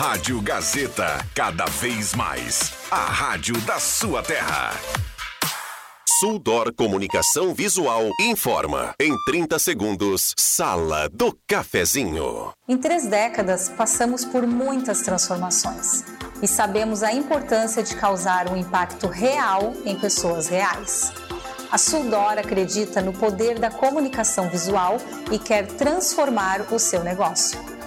Rádio Gazeta, cada vez mais. A rádio da sua terra. Suldor Comunicação Visual informa. Em 30 segundos, Sala do Cafezinho. Em três décadas, passamos por muitas transformações e sabemos a importância de causar um impacto real em pessoas reais. A Suldor acredita no poder da comunicação visual e quer transformar o seu negócio.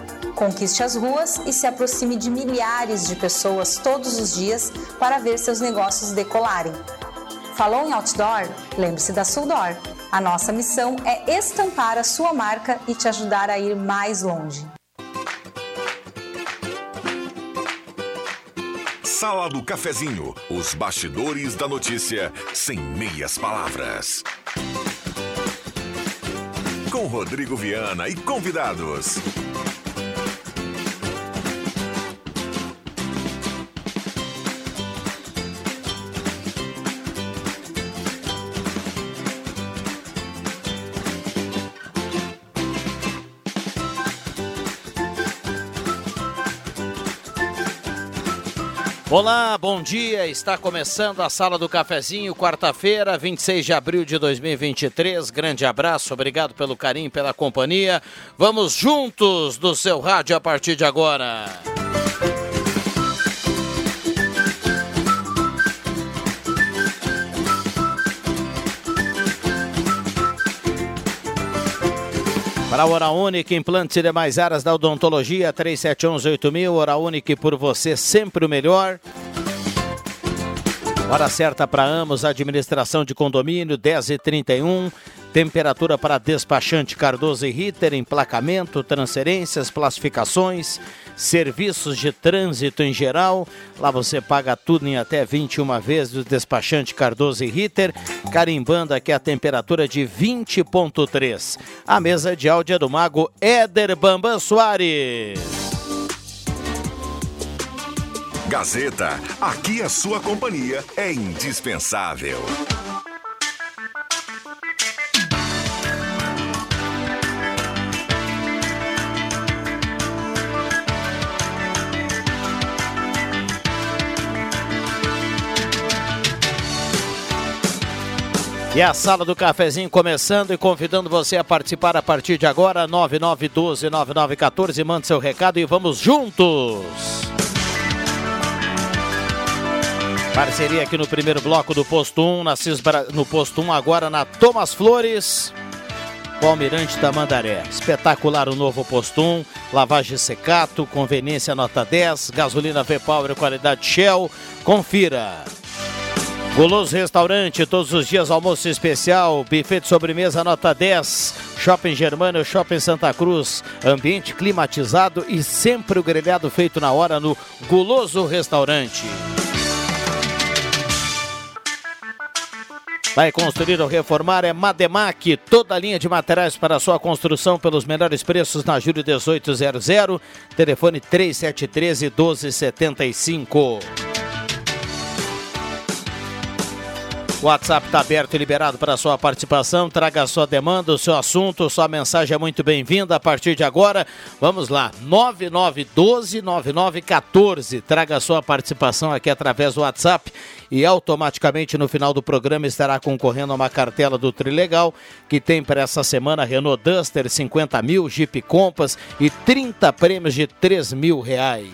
Conquiste as ruas e se aproxime de milhares de pessoas todos os dias para ver seus negócios decolarem. Falou em outdoor? Lembre-se da Suldor. A nossa missão é estampar a sua marca e te ajudar a ir mais longe. Sala do Cafezinho, os bastidores da notícia sem meias palavras. Com Rodrigo Viana e convidados. Olá, bom dia. Está começando a Sala do Cafezinho, quarta-feira, 26 de abril de 2023. Grande abraço, obrigado pelo carinho, pela companhia. Vamos juntos do seu rádio a partir de agora. Para a Hora Única, implantes e demais áreas da odontologia, 3711-8000. Hora Única por você, sempre o melhor. Hora certa para Amos, administração de condomínio, 10h31. Temperatura para despachante Cardoso e Ritter, emplacamento, transferências, classificações, serviços de trânsito em geral. Lá você paga tudo em até 21 vezes do despachante Cardoso e Ritter, carimbando aqui a temperatura de 20.3. A mesa de áudio é do mago Éder Bambam Soares. Gazeta, aqui a sua companhia é indispensável. E a sala do cafezinho começando e convidando você a participar a partir de agora, 9912-9914. Mande seu recado e vamos juntos! Parceria aqui no primeiro bloco do Posto 1, na Cisbra... no Posto 1, agora na Thomas Flores, o Almirante da Mandaré. Espetacular o novo Posto 1, lavagem secato, conveniência nota 10, gasolina V-Power qualidade Shell. Confira! Goloso Restaurante, todos os dias almoço especial, buffet de sobremesa nota 10, Shopping Germano, Shopping Santa Cruz, ambiente climatizado e sempre o grelhado feito na hora no Goloso Restaurante. Vai construir ou reformar é Mademac, toda a linha de materiais para sua construção pelos menores preços na Júlio 1800, telefone 3713 1275. O WhatsApp está aberto e liberado para sua participação. Traga a sua demanda, o seu assunto, sua mensagem é muito bem-vinda a partir de agora. Vamos lá, 9912-9914. Traga a sua participação aqui através do WhatsApp e automaticamente no final do programa estará concorrendo a uma cartela do Trilegal que tem para essa semana Renault Duster 50 mil, Jeep Compass e 30 prêmios de 3 mil reais.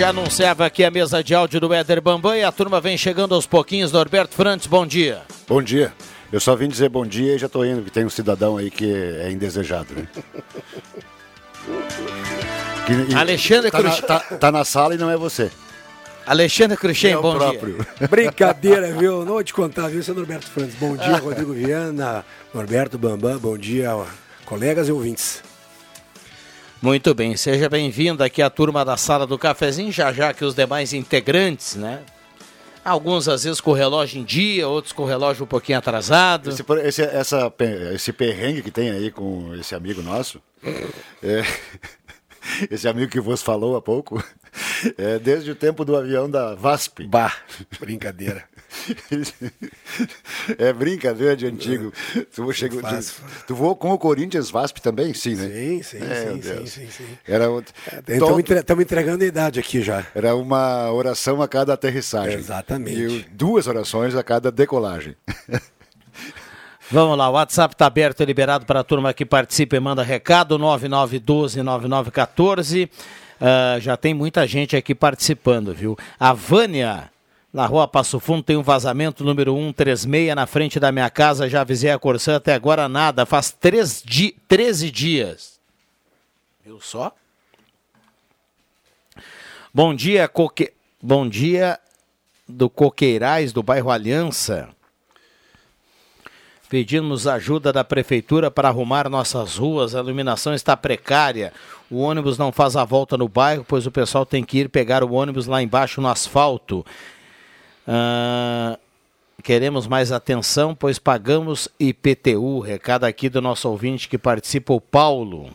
Já anunciava aqui a mesa de áudio do Éder Bambam e a turma vem chegando aos pouquinhos. Norberto Frantes, bom dia. Bom dia. Eu só vim dizer bom dia e já estou indo, que tem um cidadão aí que é indesejado. Né? que, Alexandre tá, na, tá, tá, na sala e não é você. Alexandre Cruxem, é bom próprio. dia. Brincadeira, viu? Não vou te contar, viu, seu Norberto Frantes. Bom dia, Rodrigo Viana, Norberto Bambam, bom dia, colegas e ouvintes. Muito bem, seja bem-vindo aqui à turma da sala do cafezinho, já já que os demais integrantes, né? Alguns às vezes com o relógio em dia, outros com o relógio um pouquinho atrasado. Esse, esse, essa, esse perrengue que tem aí com esse amigo nosso, é, esse amigo que vos falou há pouco, É desde o tempo do avião da VASP. Bah, brincadeira. É brincadeira de antigo. Tu, chegou, tu, tu voou com o Corinthians VASP também? Sim, né? Sim, sim, sim, sim, sim, sim. Era, Estamos entre, entregando a idade aqui já. era uma oração a cada aterrissagem. Exatamente. E duas orações a cada decolagem. Vamos lá, o WhatsApp está aberto e liberado para a turma que participa e manda recado, 9912-9914. Uh, já tem muita gente aqui participando, viu? A Vânia, na rua Passo Fundo, tem um vazamento número 136 na frente da minha casa. Já avisei a Corsã, até agora nada. Faz três di 13 dias. Viu só? Bom dia, Coque... Bom dia do Coqueirais, do bairro Aliança. Pedimos ajuda da prefeitura para arrumar nossas ruas, a iluminação está precária. O ônibus não faz a volta no bairro, pois o pessoal tem que ir pegar o ônibus lá embaixo no asfalto. Ah, queremos mais atenção, pois pagamos IPTU. Recado aqui do nosso ouvinte que participa, o Paulo.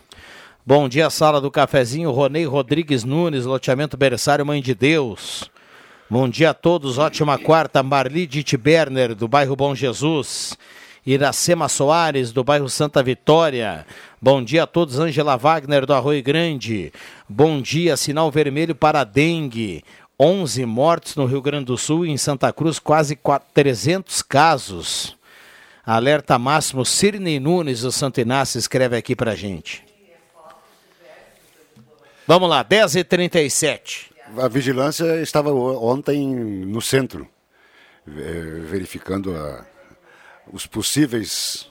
Bom dia, sala do cafezinho. Ronei Rodrigues Nunes, loteamento Berçário Mãe de Deus. Bom dia a todos, ótima quarta. Marli Berner, do bairro Bom Jesus. Iracema Soares, do bairro Santa Vitória. Bom dia a todos, Angela Wagner, do Arroio Grande. Bom dia, sinal vermelho para dengue. 11 mortes no Rio Grande do Sul e em Santa Cruz, quase 300 casos. Alerta máximo, Cirnei Nunes, do Santo Inácio, escreve aqui pra gente. Vamos lá, 10h37. A vigilância estava ontem no centro, eh, verificando a, os possíveis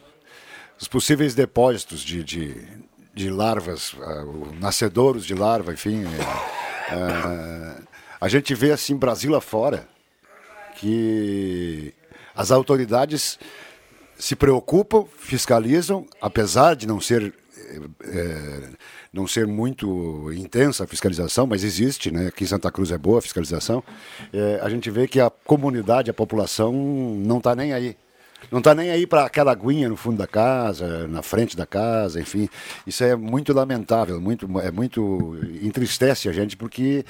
os possíveis depósitos de, de, de larvas, uh, nascedouros de larva, enfim. Uh, a gente vê assim Brasil afora que as autoridades se preocupam, fiscalizam, apesar de não ser é, não ser muito intensa a fiscalização, mas existe, né? Aqui em Santa Cruz é boa a fiscalização. É, a gente vê que a comunidade, a população não está nem aí. Não está nem aí para aquela aguinha no fundo da casa, na frente da casa, enfim. Isso é muito lamentável, muito, é muito entristece a gente, porque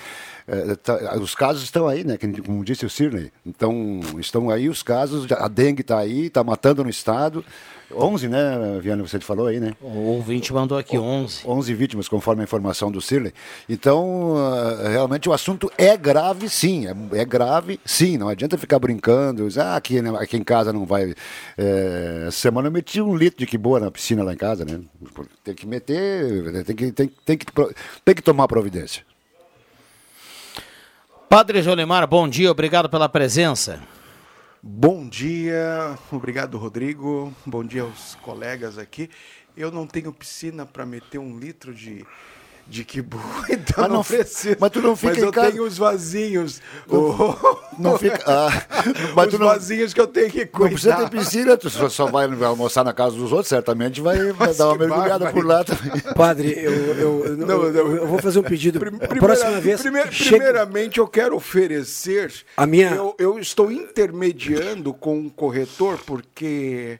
é, tá, os casos estão aí, né? Como disse o Cirney. Então, estão aí os casos, a dengue está aí, está matando no estado. 11, né, Viana, você falou aí, né? O ouvinte mandou aqui 11. 11 vítimas, conforme a informação do Cirley. Então, uh, realmente o assunto é grave, sim. É, é, grave, sim. Não adianta ficar brincando. Ah, aqui, né, aqui em casa não vai. É, essa semana eu meti um litro de que boa na piscina lá em casa, né? Tem que meter, tem que, tem, tem que, tem que tomar providência. Padre Jolimar, bom dia, obrigado pela presença. Bom dia, obrigado Rodrigo, bom dia aos colegas aqui. Eu não tenho piscina para meter um litro de, de quibu, então mas não, não preciso. Mas tu não fica Mas eu casa... tenho os vasinhos. Não, não fica. Ah, mas os tu não, vasinhos que eu tenho que cuidar. Não precisa ter piscina, tu só, vai almoçar na casa dos outros, certamente vai, vai dar uma mergulhada por lá também. Padre, eu, eu, eu, não, eu, vou fazer um pedido. Primeira, próxima vez. Primeir. Primeiramente, eu quero oferecer. A minha... eu, eu estou intermediando com um corretor, porque.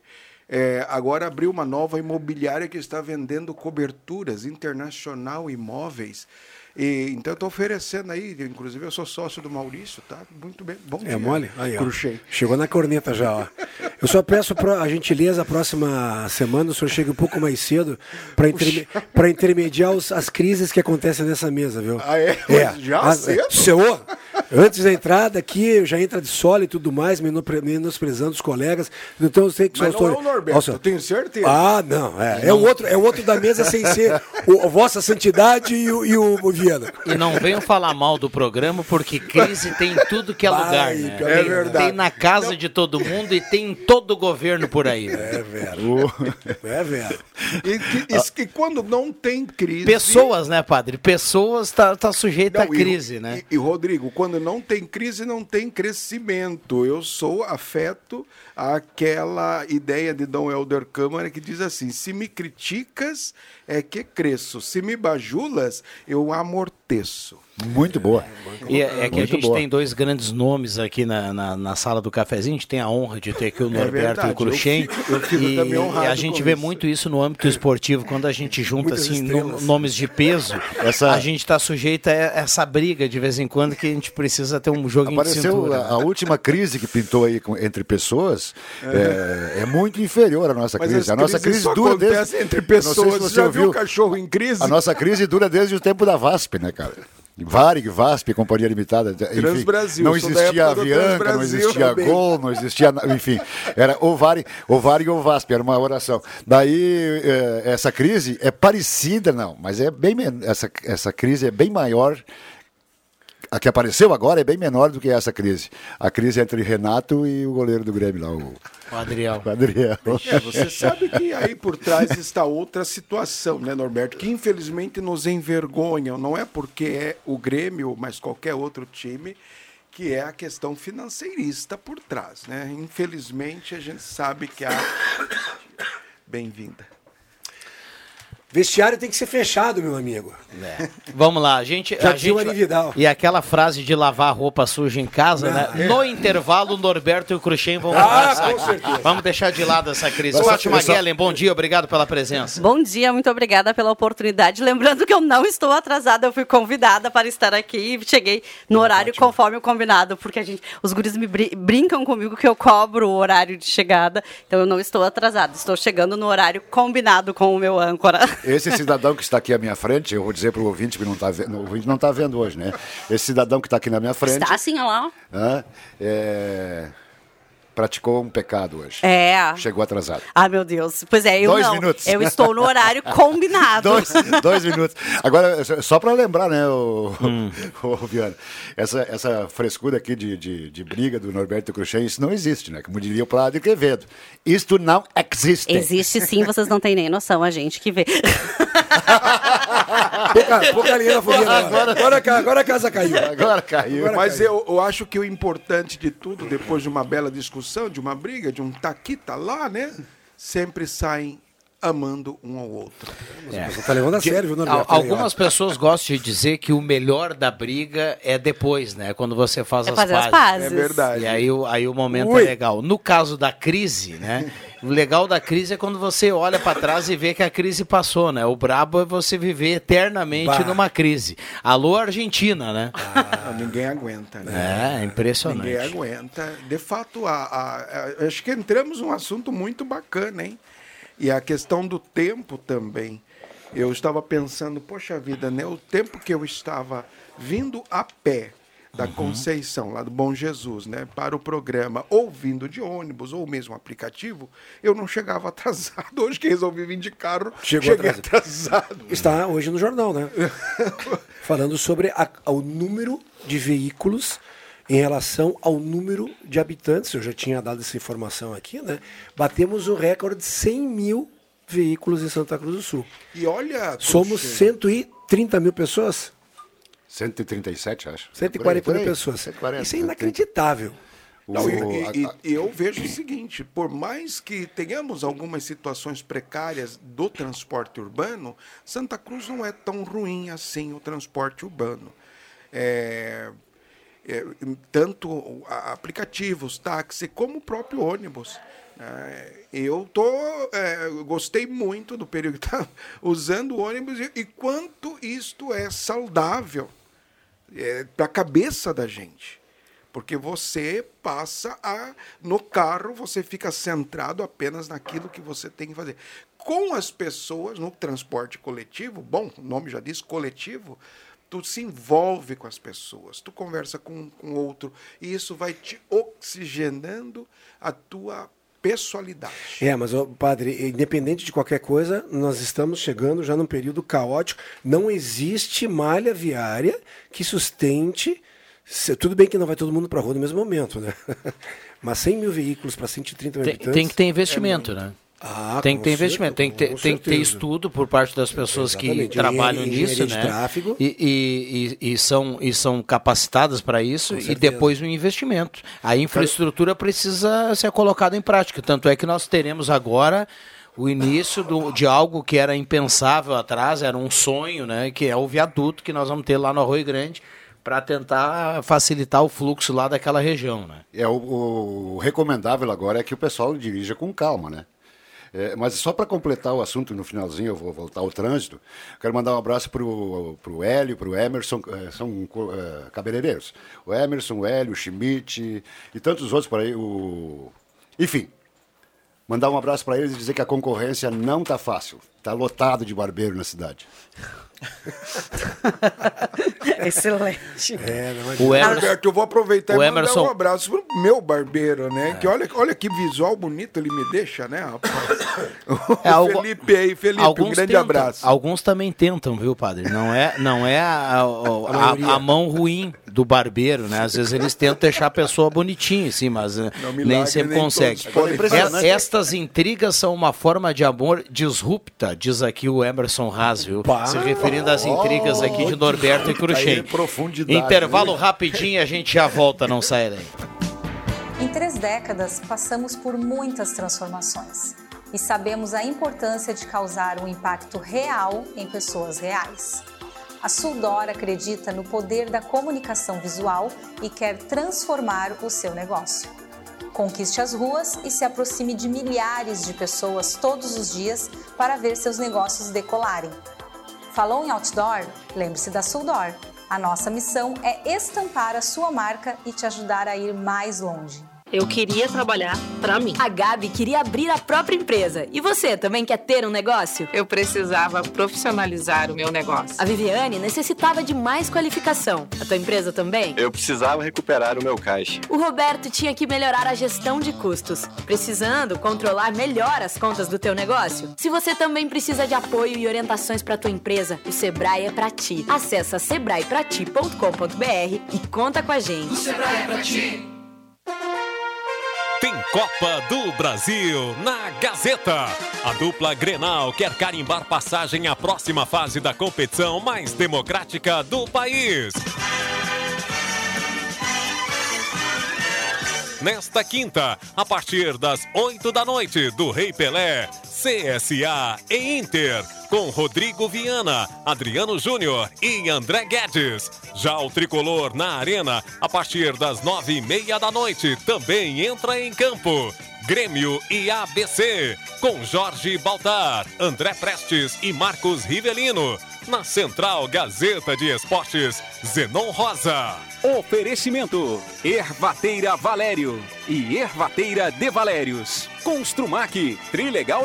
É, agora abriu uma nova imobiliária que está vendendo coberturas, Internacional Imóveis. E, então eu estou oferecendo aí, inclusive eu sou sócio do Maurício, tá? Muito bem. Bom é dia. mole? Aí, ó. Chegou na corneta já, ó. Eu só peço a gentileza, a próxima semana o senhor chegue um pouco mais cedo para interme intermediar os, as crises que acontecem nessa mesa, viu? Ah, é? é. Já a, cedo? Senhor, antes da entrada aqui, já entra de solo e tudo mais, menosprezando os colegas. Então eu sei que Mas não estou... é o Norberto, Nossa. eu tenho certeza. Ah, não. É, é, o outro, é o outro da mesa sem ser o, Vossa Santidade e o, e o Viana. E não venham falar mal do programa, porque crise tem em tudo que é lugar, né? É tem, verdade. Tem na casa não. de todo mundo e tem em todo o governo por aí. É velho. É velho. E, e, e, quando não tem crise. Pessoas, né, padre? Pessoas tá, tá sujeita não, a crise, e, né? E, Rodrigo, quando não tem crise, não tem crescimento. Eu sou afeto àquela ideia de Dom Helder Câmara que diz assim: se me criticas, é que cresço. Se me bajulas, eu amorteço. Muito boa. E é, é que a Muito gente boa. tem dois grandes nomes aqui na, na, na sala do cafezinho. A gente tem a honra de ter aqui o Norberto É e o Cruxem. E, e a gente vê isso. muito isso no âmbito esportivo, quando a gente junta Muitas assim no- nomes de peso, Essa- a gente está sujeito a essa briga de vez em quando que a gente precisa ter um de Apareceu cintura. a, a última crise que pintou aí com- entre pessoas é, é muito inferior à nossa Mas crise. A nossa crise só dura desde entre sei se pessoas. você Já viu ouviu. o cachorro em crise? A nossa crise dura desde o tempo da VASP, né, cara? Varig, VASP, Companhia Limitada. Enfim, Transbrasil, não existia Avianca, não existia também. Gol, não existia. Enfim, era ou Varig, ou Varig ou VASP, era uma oração. Daí, eh, essa crise é parecida, não, mas é bem. Essa, essa crise é bem maior. A que apareceu agora é bem menor do que essa crise. A crise entre Renato e o goleiro do Grêmio lá, o, O Adriel. o Adriel. É, você sabe que aí por trás está outra situação, né, Norberto? Que infelizmente nos envergonham. Não é porque é o Grêmio, mas qualquer outro time, que é a questão financeirista por trás, né? Infelizmente a gente sabe que há. Bem-vinda. Vestiário tem que ser fechado, meu amigo. É. Vamos lá, a gente. Já a gente Vidal. E aquela frase de lavar roupa suja em casa, né? No intervalo, o Norberto e o Cruxem vão Ah, conversar com certeza. Vamos deixar de lado essa crise. Fátima Guellen, bom dia, obrigado pela presença. Bom dia, muito obrigada pela oportunidade. Lembrando que eu não estou atrasada, eu fui convidada para estar aqui e cheguei no horário conforme o combinado, porque a gente, os guris me brin- brincam comigo que eu cobro o horário de chegada, então eu não estou atrasada, estou chegando no horário combinado com o meu âncora. Esse cidadão que está aqui à minha frente, eu vou dizer para o ouvinte que não está vendo, o ouvinte não está vendo hoje, né? Esse cidadão que está aqui na minha frente Está assim, olha lá. é, praticou um pecado hoje. É. Chegou atrasado. Ah, meu Deus. Pois é, eu Dois não. minutos. Eu estou no horário combinado. Dois, dois minutos. Agora, só para lembrar, né, o, Hum. o, Viana, essa, essa frescura aqui de, de, de briga do Norberto Cruxem, isso não existe, né? Como diria o Prado Quevedo. Isto não existe. Existe sim, vocês não têm nem noção, a gente que vê. Pouca, pouca linha na fogueira. Agora, agora, a- agora a casa caiu. Agora caiu. Mas eu, eu acho que o importante de tudo, depois de uma bela discussão, de uma briga, de um aqui, tá lá, né? Sempre saem amando um ao outro. É. Você tá levando a sério, viu, Norberto? Algumas pessoas gostam de dizer que o melhor da briga é depois, né? Quando você faz É as fazer as pazes. É pazes. verdade. E aí, o- aí o momento Ui. é legal. No caso da crise, né? O legal da crise é quando você olha pra trás e vê que a crise passou, né? O brabo é você viver eternamente Bah. numa crise. Alô, Argentina, né? Não, ninguém aguenta, né? É, impressionante. Ninguém aguenta. De fato, a, a- a- acho que entramos num assunto muito bacana, hein? E a questão do tempo também. Eu estava pensando, poxa vida, né? O tempo que eu estava vindo a pé da Conceição, lá do Bom Jesus, né, para o programa, ou vindo de ônibus, ou mesmo aplicativo, eu não chegava atrasado. Hoje que resolvi vir de carro, Chegou cheguei atrasado. atrasado. Está hoje no jornal, né? Falando sobre a- o número de veículos em relação ao número de habitantes. Eu já tinha dado essa informação aqui, né? Batemos o recorde de 100 mil veículos em Santa Cruz do Sul. E olha, Somos Cruxem, 130 mil pessoas? 137, acho. 140 Por aí, mil pessoas. 140, Isso é inacreditável. Não, e, e- e eu vejo o seguinte: por mais que tenhamos algumas situações precárias do transporte urbano, Santa Cruz não é tão ruim assim o transporte urbano. É, é, tanto aplicativos, táxi, como o próprio ônibus. É, eu tô, é, gostei muito do período que está usando o ônibus e, e quanto isto é saudável para a cabeça da gente. Porque você passa a. No carro, você fica centrado apenas naquilo que você tem que fazer. Com as pessoas, no transporte coletivo, bom, o nome já diz coletivo, tu se envolve com as pessoas, tu conversa com com outro, e isso vai te oxigenando a tua pessoalidade. É, mas, ô, padre, independente de qualquer coisa, nós estamos chegando já num período caótico. Não existe malha viária que sustente. se- Tudo bem que não vai todo mundo para a rua no mesmo momento, né? Mas 100 mil veículos para 130 mil Tem, habitantes. tem que ter investimento, né? Ah, tem que ter investimento, tem que ter, tem que ter estudo por parte das pessoas que Exatamente. trabalham Engenharia- nisso, né? tráfego. E, e- e- e são, e são capacitadas para isso, e depois o investimento. A infraestrutura precisa ser colocada em prática. Tanto é que nós teremos agora o início do, de algo que era impensável atrás, era um sonho, né? Que é o viaduto que nós vamos ter lá no Arroio Grande para tentar facilitar o fluxo lá daquela região, né? É o, o recomendável agora é que o pessoal dirija com calma, né? É, mas só para completar o assunto no finalzinho, eu vou voltar ao trânsito. Quero mandar um abraço para o Hélio, para o Emerson, é, são é, cabeleireiros. O Emerson, o Hélio, o Schmidt e tantos outros por aí. O... Enfim, mandar um abraço para eles e dizer que a concorrência não está fácil. Está lotado de barbeiro na cidade. Excelente. É, não, o Emerson, Alberto, eu vou aproveitar o e mandar Emerson... um abraço pro meu barbeiro, né? É. Que olha, olha que visual bonito ele me deixa, né, rapaz? É, o Felipe aí, Felipe, um grande tentam, abraço. Alguns também tentam, viu, padre? Não é, não é a, a, a, a mão ruim do barbeiro, né? Às vezes eles tentam deixar a pessoa bonitinha, sim, mas eh, milagre, nem sempre nem consegue. É, estas intrigas são uma forma de amor disrupta, diz aqui o Emerson Haas, viu? Se referindo às intrigas aqui de Norberto e Cruxem. Intervalo né? rapidinho, a gente já volta, não sai daí. Em três décadas, passamos por muitas transformações e sabemos a importância de causar um impacto real em pessoas reais. A Suldor acredita no poder da comunicação visual e quer transformar o seu negócio. Conquiste as ruas e se aproxime de milhares de pessoas todos os dias para ver seus negócios decolarem. Falou em outdoor? Lembre-se da Suldor. A nossa missão é estampar a sua marca e te ajudar a ir mais longe. Eu queria trabalhar para mim. A Gabi queria abrir a própria empresa. E você também quer ter um negócio? Eu precisava profissionalizar o meu negócio. A Viviane necessitava de mais qualificação. A tua empresa também? Eu precisava recuperar o meu caixa. O Roberto tinha que melhorar a gestão de custos, precisando controlar melhor as contas do teu negócio. Se você também precisa de apoio e orientações para tua empresa, o Sebrae é para ti. Acesse sebraeprati.com.br e conta com a gente. O Sebrae é pra ti. Tem Copa do Brasil na Gazeta. A dupla Grenal quer carimbar passagem à próxima fase da competição mais democrática do país. Nesta quinta, a partir das 8 da noite, do Rei Pelé, CSA e Inter com Rodrigo Viana, Adriano Júnior e André Guedes. Já o tricolor na arena, a partir das nove e meia da noite, também entra em campo. Grêmio e ABC, com Jorge Baltar, André Prestes e Marcos Rivelino. Na Central Gazeta de Esportes, Zenon Rosa. Oferecimento: Ervateira Valério e Ervateira de Valérios. Construmac, Trilegal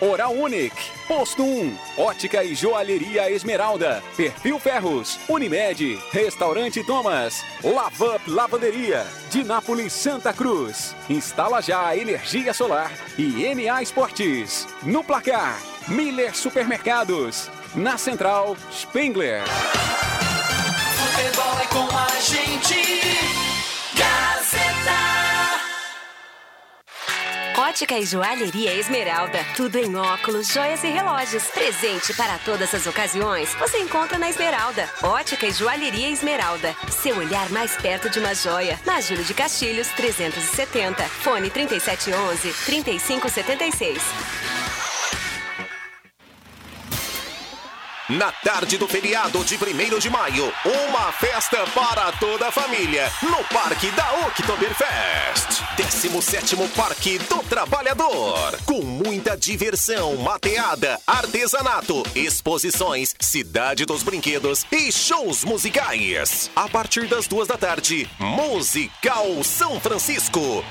Oral Unique, Posto 1, Ótica e Joalheria Esmeralda, Perfil Ferros, Unimed, Restaurante Thomas, Lavup Lavanderia, Dinápolis Santa Cruz. Instala já energia solar e MA Esportes. No placar, Miller Supermercados. Na Central, Spengler. Futebol é com a gente. Gazeta. Ótica e Joalheria Esmeralda. Tudo em óculos, joias e relógios. Presente para todas as ocasiões. Você encontra na Esmeralda. Ótica e Joalheria Esmeralda. Seu olhar mais perto de uma joia. Na Júlio de Castilhos, 370. Fone 3711 Na tarde do feriado de 1 de maio, uma festa para toda a família no Parque da Oktoberfest. 17 Parque do Trabalhador. Com muita diversão, mateada, artesanato, exposições, cidade dos brinquedos e shows musicais. A partir das duas da tarde, Musical São Francisco,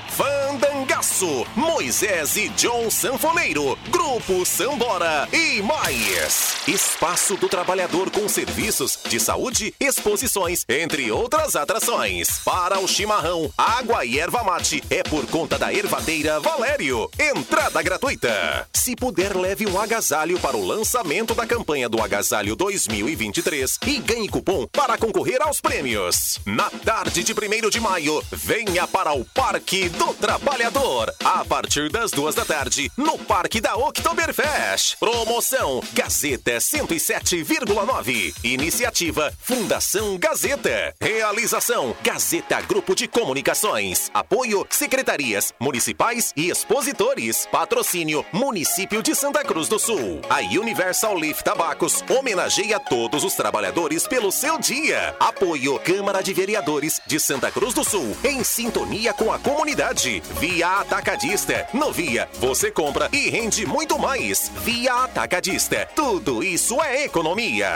Fandangaço, Moisés e John Sanfoneiro, Grupo Sambora e mais. Espaço do Trabalhador com serviços de saúde, exposições, entre outras atrações. Para o chimarrão, água e erva mate é por conta da Ervadeira Valério. Entrada gratuita. Se puder, leve um agasalho para o lançamento da campanha do Agasalho 2023 e ganhe cupom para concorrer aos prêmios. Na tarde de 1 de maio, venha para o Parque do Trabalhador. A partir das duas da tarde, no Parque da Oktoberfest. Promoção Gazeta 107 107,9. Iniciativa Fundação Gazeta. Realização Gazeta Grupo de Comunicações. Apoio Secretarias Municipais e Expositores. Patrocínio Município de Santa Cruz do Sul. A Universal Leaf Tabacos homenageia todos os trabalhadores pelo seu dia. Apoio Câmara de Vereadores de Santa Cruz do Sul. Em sintonia com a comunidade. Via Atacadista. No Via, você compra e rende muito mais. Via Atacadista. Tudo isso é economia.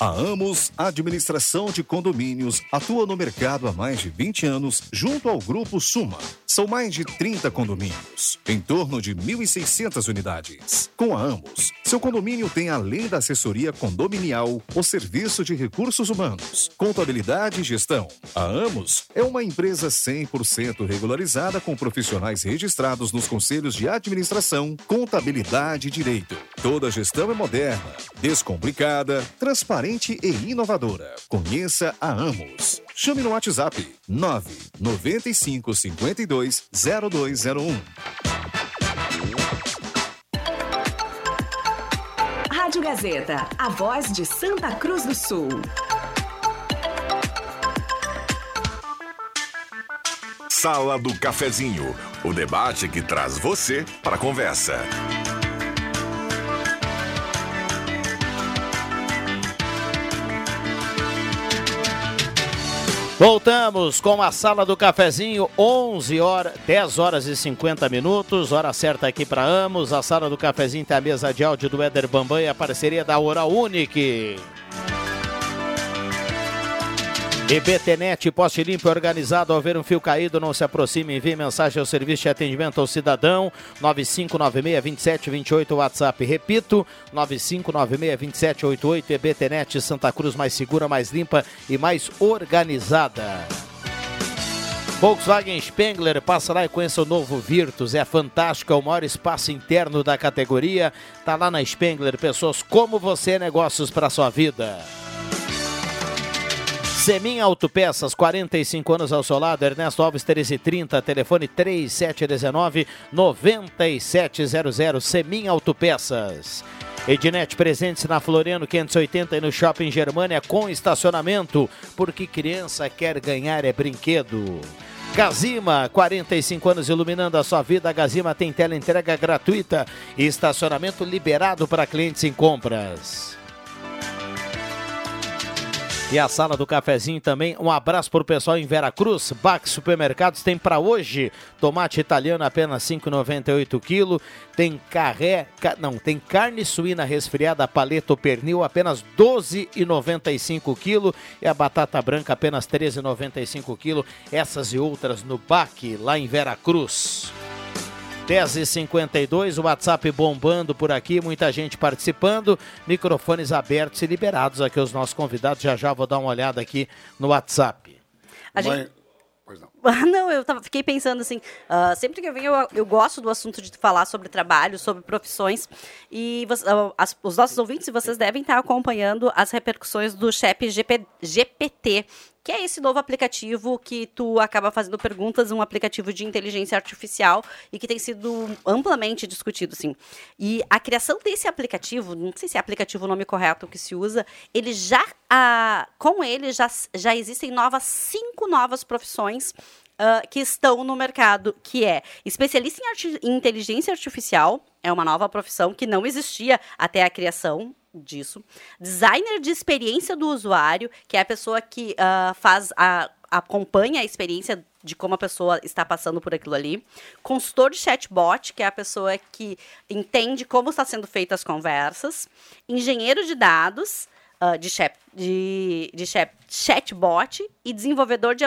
A Amos Administração de Condomínios atua no mercado há mais de 20 anos junto ao Grupo Suma. São mais de 30 condomínios, em torno de 1.600 unidades. Com a Amos, seu condomínio tem, além da assessoria condominial, o serviço de recursos humanos, contabilidade e gestão. A Amos é uma empresa 100% regularizada com profissionais registrados nos conselhos de administração, contabilidade e direito. Toda a gestão é moderna, descomplicada, transparente e inovadora. Conheça a Amos. Chame no WhatsApp 995 52 0201. Rádio Gazeta, a voz de Santa Cruz do Sul. Sala do Cafezinho, o debate que traz você para a conversa. Voltamos com a sala do cafezinho, 11 horas, 10 horas e 50 minutos, hora certa aqui para Amos. A sala do cafezinho tem a mesa de áudio do Éder Bambam e a parceria da Oral Unique. EBTnet, poste limpo e organizado. Ao ver um fio caído, não se aproxime. Envie mensagem ao serviço de atendimento ao cidadão. 9596-2728 WhatsApp. Repito, 9596-2788 EBTnet Santa Cruz mais segura, mais limpa e mais organizada. Volkswagen Spengler, passa lá e conheça o novo Virtus, é fantástico, é o maior espaço interno da categoria. Tá lá na Spengler, pessoas como você, negócios para sua vida. Semin Autopeças, 45 anos ao seu lado, Ernesto Alves 1330, telefone 3719-9700, Semin Autopeças. Ednet presentes na Floriano 580 e no Shopping Germânia com estacionamento, porque criança quer ganhar é brinquedo. Gazima, 45 anos iluminando a sua vida. A Gazima tem tela entrega gratuita e estacionamento liberado para clientes em compras. E a sala do cafezinho também. Um abraço para o pessoal em Veracruz. Bax Supermercados tem para hoje tomate italiano apenas 5,98 kg. Tem carré, ca, não, tem carne suína resfriada paleto pernil apenas 12,95 kg e a batata branca apenas 13,95 kg. Essas e outras no Bac lá em Veracruz. 10h52, o WhatsApp bombando por aqui, muita gente participando, microfones abertos e liberados aqui os nossos convidados. Já já vou dar uma olhada aqui no WhatsApp. A gente... Ah, não, eu tava, fiquei pensando assim, uh, sempre que eu venho, eu, eu, gosto do assunto de falar sobre trabalho, sobre profissões, e você, uh, as, os nossos ouvintes, vocês devem estar acompanhando as repercussões do CHEP GP, GPT, que é esse novo aplicativo que tu acaba fazendo perguntas, um aplicativo de inteligência artificial e que tem sido amplamente discutido, sim. E a criação desse aplicativo, não sei se é aplicativo o nome correto que se usa, ele já, com ele já, já existem novas, cinco novas profissões Uh, que estão no mercado, que é especialista em, em, inteligência artificial, é uma nova profissão que não existia até a criação disso. Designer de experiência do usuário, que é a pessoa que uh, faz a, acompanha a experiência de como a pessoa está passando por aquilo ali. Consultor de chatbot, que é a pessoa que entende como está sendo feitas as conversas. Engenheiro de dados, uh, de, chat, de, de chat, chatbot. E desenvolvedor de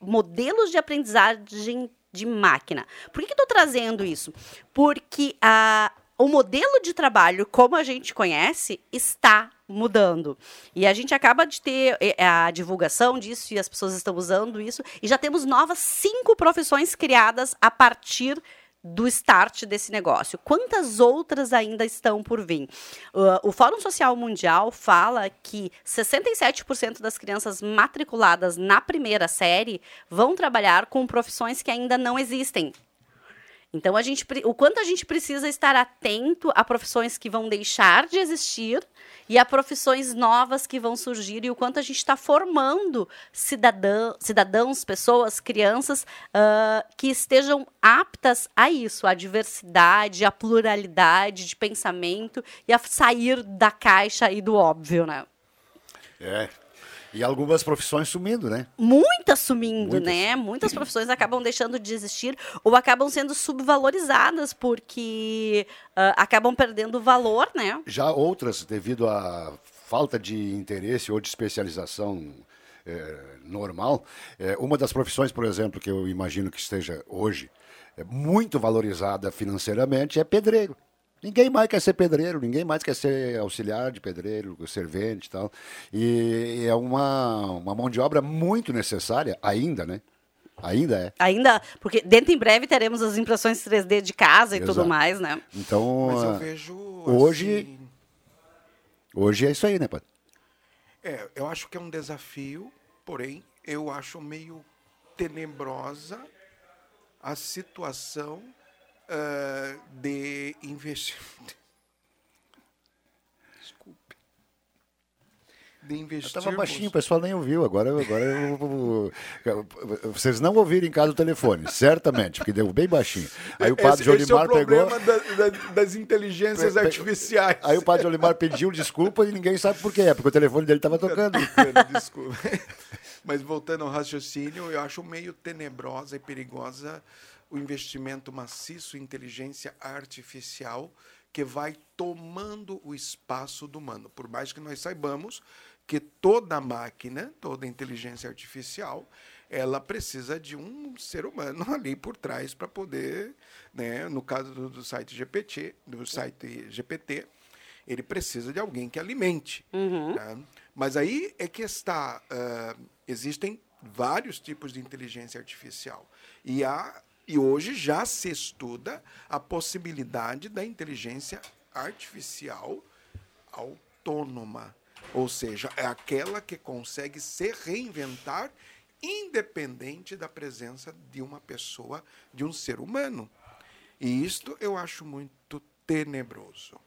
modelos de aprendizagem de máquina. Por que estou trazendo isso? Porque a o modelo de trabalho, como a gente conhece, está mudando. E a gente acaba de ter eh, a divulgação disso e as pessoas estão usando isso. E já temos novas cinco profissões criadas a partir do start desse negócio. Quantas outras ainda estão por vir? Uh, o Fórum Social Mundial fala que 67% das crianças matriculadas na primeira série vão trabalhar com profissões que ainda não existem. Então, a gente, o quanto a gente precisa estar atento a profissões que vão deixar de existir e a profissões novas que vão surgir e o quanto a gente está formando cidadã, cidadãos, pessoas, crianças ah, que estejam aptas a isso, a diversidade, a pluralidade de pensamento e a sair da caixa e do óbvio, né? É. E algumas profissões sumindo, né? Muitas sumindo, Muitas. né? Muitas profissões acabam deixando de existir ou acabam sendo subvalorizadas porque ah, acabam perdendo valor, né? Já outras, devido à falta de interesse ou de especialização eh, normal, eh, uma das profissões, por exemplo, que eu imagino que esteja hoje eh, muito valorizada financeiramente é pedreiro. Ninguém mais quer ser pedreiro, ninguém mais quer ser auxiliar de pedreiro, servente e tal. E é uma, uma mão de obra muito necessária, ainda, né? Ainda é. Ainda, porque dentro em breve teremos as impressões 3D de casa e tudo Exato. mais, né? Então, Mas eu ah, vejo, hoje, assim- hoje é isso aí, né, Padre? É, eu acho que é um desafio, porém, eu acho meio tenebrosa a situação ah, de investimento. Desculpe. De Eu investir. estava baixinho, o pessoal nem ouviu. Agora, agora eu- eu- vocês não ouviram em casa o telefone, certamente, porque deu bem baixinho. Aí o padre esse, esse é o Jolimar pegou. problema da- da- das inteligências Pe- pe- artificiais. Aí o padre Jolimar pediu desculpa e ninguém sabe por quê. É porque o telefone dele estava tocando. Desculpa. Mas voltando ao raciocínio, eu acho meio tenebrosa e perigosa o investimento maciço em inteligência artificial que vai tomando o espaço do humano. Por mais que nós saibamos que toda máquina, toda inteligência artificial, ela precisa de um ser humano ali por trás para poder, né, no caso do, do site GPT, do site GPT, ele precisa de alguém que alimente. né? Mas aí é que está, ah, existem vários tipos de inteligência artificial e há e hoje já se estuda a possibilidade da inteligência artificial autônoma, ou seja, é aquela que consegue se reinventar independente da presença de uma pessoa, de um ser humano. E isto eu acho muito tenebroso.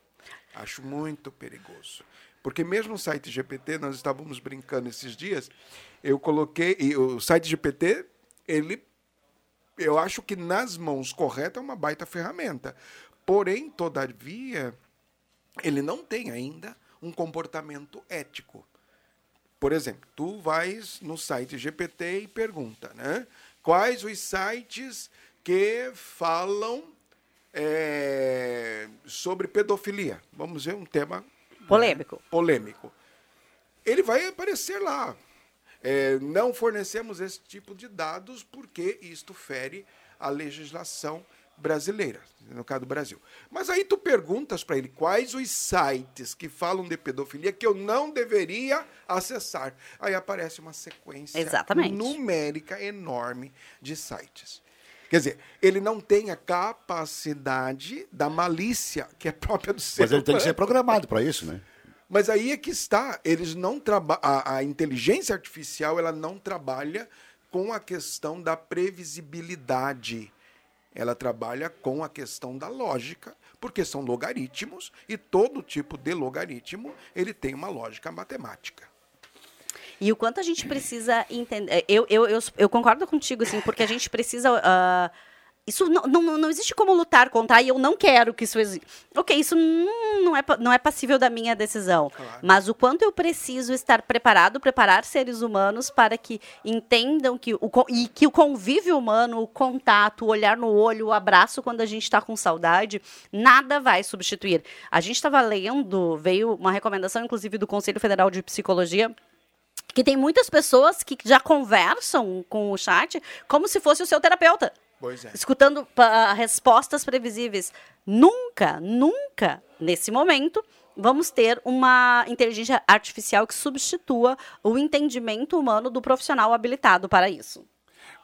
Acho muito perigoso. Porque mesmo o site GPT, nós estávamos brincando esses dias, eu coloquei, o site GPT, ele, eu acho que nas mãos corretas é uma baita ferramenta. Porém, todavia, ele não tem ainda um comportamento ético. Por exemplo, tu vais no site GPT e pergunta, né? Quais os sites que falam é, sobre pedofilia? Vamos ver um tema Polêmico. polêmico. Ele vai aparecer lá. É, não fornecemos esse tipo de dados porque isto fere a legislação brasileira, no caso do Brasil. Mas aí tu perguntas para ele quais os sites que falam de pedofilia que eu não deveria acessar. Aí aparece uma sequência Exatamente. numérica enorme de sites. Quer dizer, ele não tem a capacidade da malícia que é própria do ser Mas ele tem que ser programado para isso, né? Mas aí é que está, eles não traba a, a inteligência artificial ela não trabalha com a questão da previsibilidade. Ela trabalha com a questão da lógica, porque são logaritmos e todo tipo de logaritmo ele tem uma lógica matemática. E o quanto a gente precisa entender. Eu, eu, eu, eu concordo contigo, assim, porque a gente precisa. ah, isso não, não, não existe como lutar contra, e eu não quero que isso exista. Ok, isso não, é, não é passível da minha decisão. Mas o quanto eu preciso estar preparado, preparar seres humanos para que entendam que o, e que o convívio humano, o contato, o olhar no olho, o abraço quando a gente está com saudade, nada vai substituir. A gente estava lendo, veio uma recomendação, inclusive, do Conselho Federal de Psicologia que tem muitas pessoas que já conversam com o chat como se fosse o seu terapeuta. Pois é. Escutando respostas previsíveis. Nunca, nunca, nesse momento, vamos ter uma inteligência artificial que substitua o entendimento humano do profissional habilitado para isso.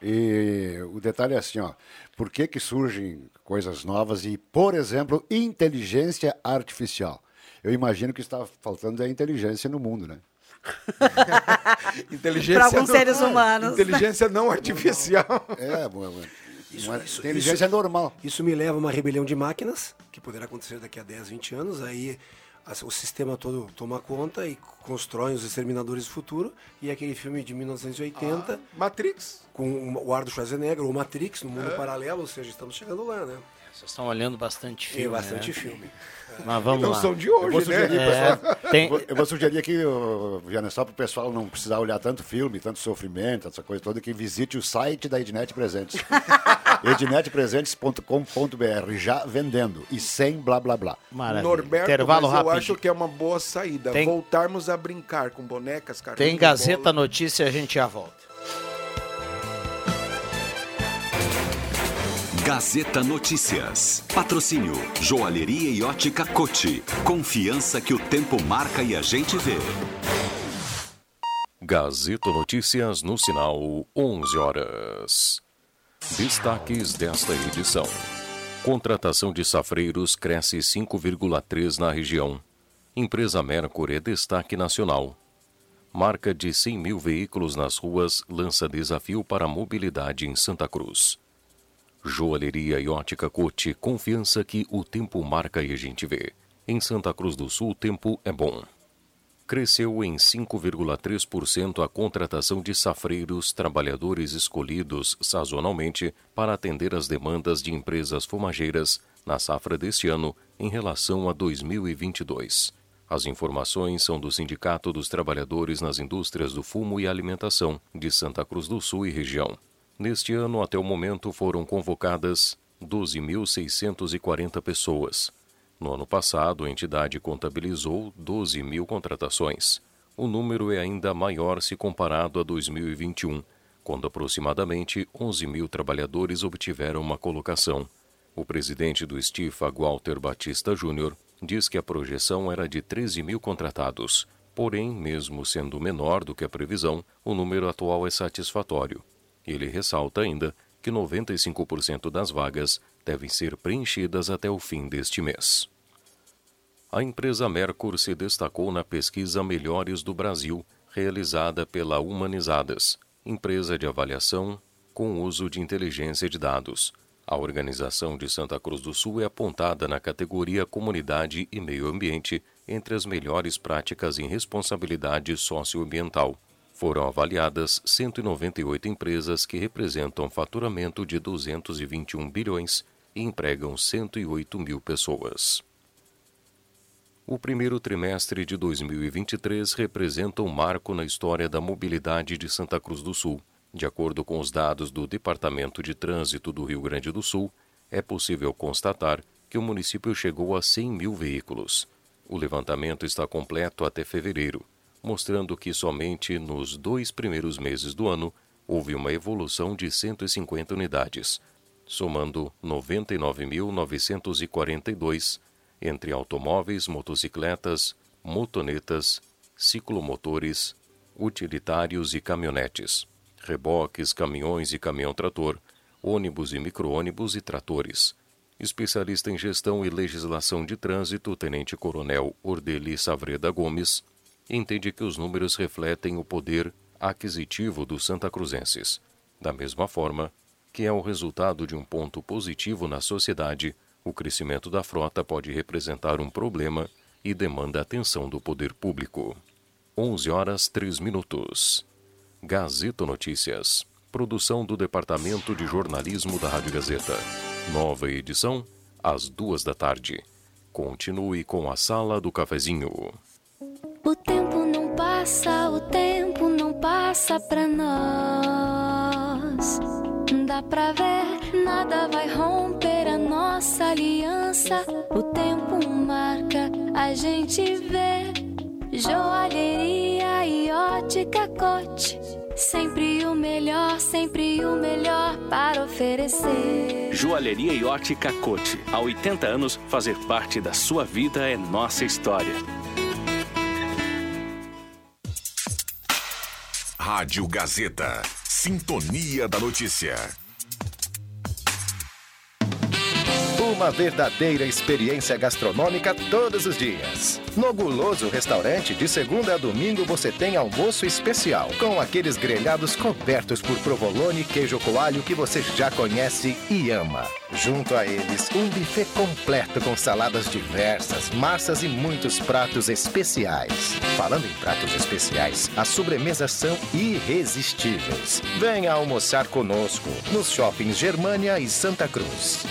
E o detalhe é assim, ó, por que que surgem coisas novas e, por exemplo, inteligência artificial? Eu imagino que está faltando a inteligência no mundo, né? Inteligência Para alguns não- seres humanos. Inteligência não artificial. É, bom, bom. Isso, Não é- isso, inteligência isso- é normal. Isso me leva a uma rebelião de máquinas, que poderá acontecer daqui a 10, 20 anos. Aí o sistema todo toma conta e constrói os exterminadores do futuro. E aquele filme de 1980. Matrix. Com o ar do Schwarzenegger, ou Matrix, no mundo É. paralelo, ou seja, estamos chegando lá, né? Vocês estão olhando bastante É, filme. bastante né? filme. Mas vamos Não lá. são de hoje, Eu vou sugerir, É, pessoal, tem- eu vou- eu sugerir aqui, Viana, só para o pessoal não precisar olhar tanto filme, tanto sofrimento, essa coisa toda, que visite o site da Ednet Presentes. ednetpresentes.com.br, já vendendo e sem blá blá blá. Norberto, Intervalo mas eu rápido. acho que é uma boa saída. Tem- Voltarmos a brincar com bonecas, carrinho Tem Gazeta bola. Notícia, a gente já volta. Gazeta Notícias. Patrocínio Joalheria e Ótica Cote. Confiança que o tempo marca e a gente vê. Gazeta Notícias no sinal 11 horas. Destaques desta edição. Contratação de safreiros cresce 5,3 na região. Empresa Mercury é destaque nacional. Marca de 100 mil veículos nas ruas lança desafio para a mobilidade em Santa Cruz. Joalheria e ótica Cote, confiança que o tempo marca e a gente vê. Em Santa Cruz do Sul, o tempo é bom. Cresceu em 5,3% a contratação de safreiros, trabalhadores escolhidos sazonalmente para atender às demandas de empresas fumageiras na safra deste ano em relação a 2022. As informações são do Sindicato dos Trabalhadores nas Indústrias do Fumo e Alimentação de Santa Cruz do Sul e região. Neste ano, até o momento, foram convocadas 12.640 pessoas. No ano passado, a entidade contabilizou 12 mil contratações. O número é ainda maior se comparado a 2021, quando aproximadamente 11 mil trabalhadores obtiveram uma colocação. O presidente do Estifa, Walter Batista Júnior, diz que a projeção era de 13 mil contratados. Porém, mesmo sendo menor do que a previsão, o número atual é satisfatório. Ele ressalta ainda que 95% das vagas devem ser preenchidas até o fim deste mês. A empresa Mercur se destacou na pesquisa Melhores do Brasil, realizada pela Humanizadas, empresa de avaliação com uso de inteligência de dados. A organização de Santa Cruz do Sul é apontada na categoria Comunidade e Meio Ambiente entre as melhores práticas em responsabilidade socioambiental. Foram avaliadas 198 empresas que representam faturamento de 221 bilhões e empregam 108 mil pessoas. O primeiro trimestre de 2023 representa um marco na história da mobilidade de Santa Cruz do Sul. De acordo com os dados do Departamento de Trânsito do Rio Grande do Sul, é possível constatar que o município chegou a 100 mil veículos. O levantamento está completo até fevereiro, mostrando que somente nos dois primeiros meses do ano houve uma evolução de 150 unidades, somando 99.942 entre automóveis, motocicletas, motonetas, ciclomotores, utilitários e caminhonetes, reboques, caminhões e caminhão-trator, ônibus e micro-ônibus e tratores. Especialista em gestão e legislação de trânsito, Tenente Coronel Ordeli Savreda Gomes, entende que os números refletem o poder aquisitivo dos santacruzenses, da mesma forma que é o resultado de um ponto positivo na sociedade, o crescimento da frota pode representar um problema e demanda atenção do poder público. 11 horas 3 minutos. Gazeta Notícias. Produção do Departamento de Jornalismo da Rádio Gazeta. Nova edição, às duas da tarde. Continue com a Sala do Cafezinho. O tempo não passa, o tempo não passa pra nós. Dá pra ver, nada vai romper a nossa aliança. O tempo marca, a gente vê. Joalheria e ótica cote. Sempre o melhor, sempre o melhor para oferecer. Joalheria e ótica Cote. Há 80 anos, fazer parte da sua vida é nossa história. Rádio Gazeta. Sintonia da Notícia. Uma verdadeira experiência gastronômica todos os dias. No Guloso Restaurante, de segunda a domingo, você tem almoço especial, com aqueles grelhados cobertos por provolone e queijo coalho que você já conhece e ama. Junto a eles, um buffet completo com saladas diversas, massas e muitos pratos especiais. Falando em pratos especiais, as sobremesas são irresistíveis. Venha almoçar conosco nos shoppings Germânia e Santa Cruz.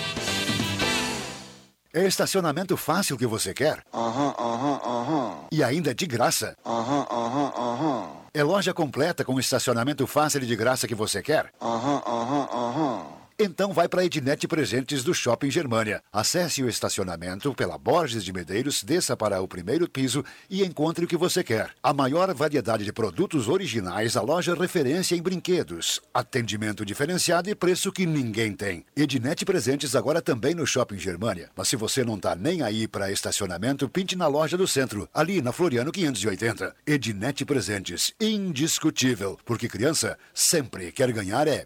É estacionamento fácil que você quer? Aham, aham, aham. E ainda de graça? Aham, aham, aham. É loja completa com estacionamento fácil e de graça que você quer? Aham, aham, aham. Então vai para a Ednet Presentes do Shopping Germânia. Acesse o estacionamento pela Borges de Medeiros, desça para o primeiro piso e encontre o que você quer. A maior variedade de produtos originais, a loja referência em brinquedos. Atendimento diferenciado e preço que ninguém tem. Ednet Presentes agora também no Shopping Germânia. Mas se você não tá nem aí para estacionamento, pinte na loja do centro, ali na Floriano 580. Ednet Presentes, indiscutível, porque criança sempre quer ganhar é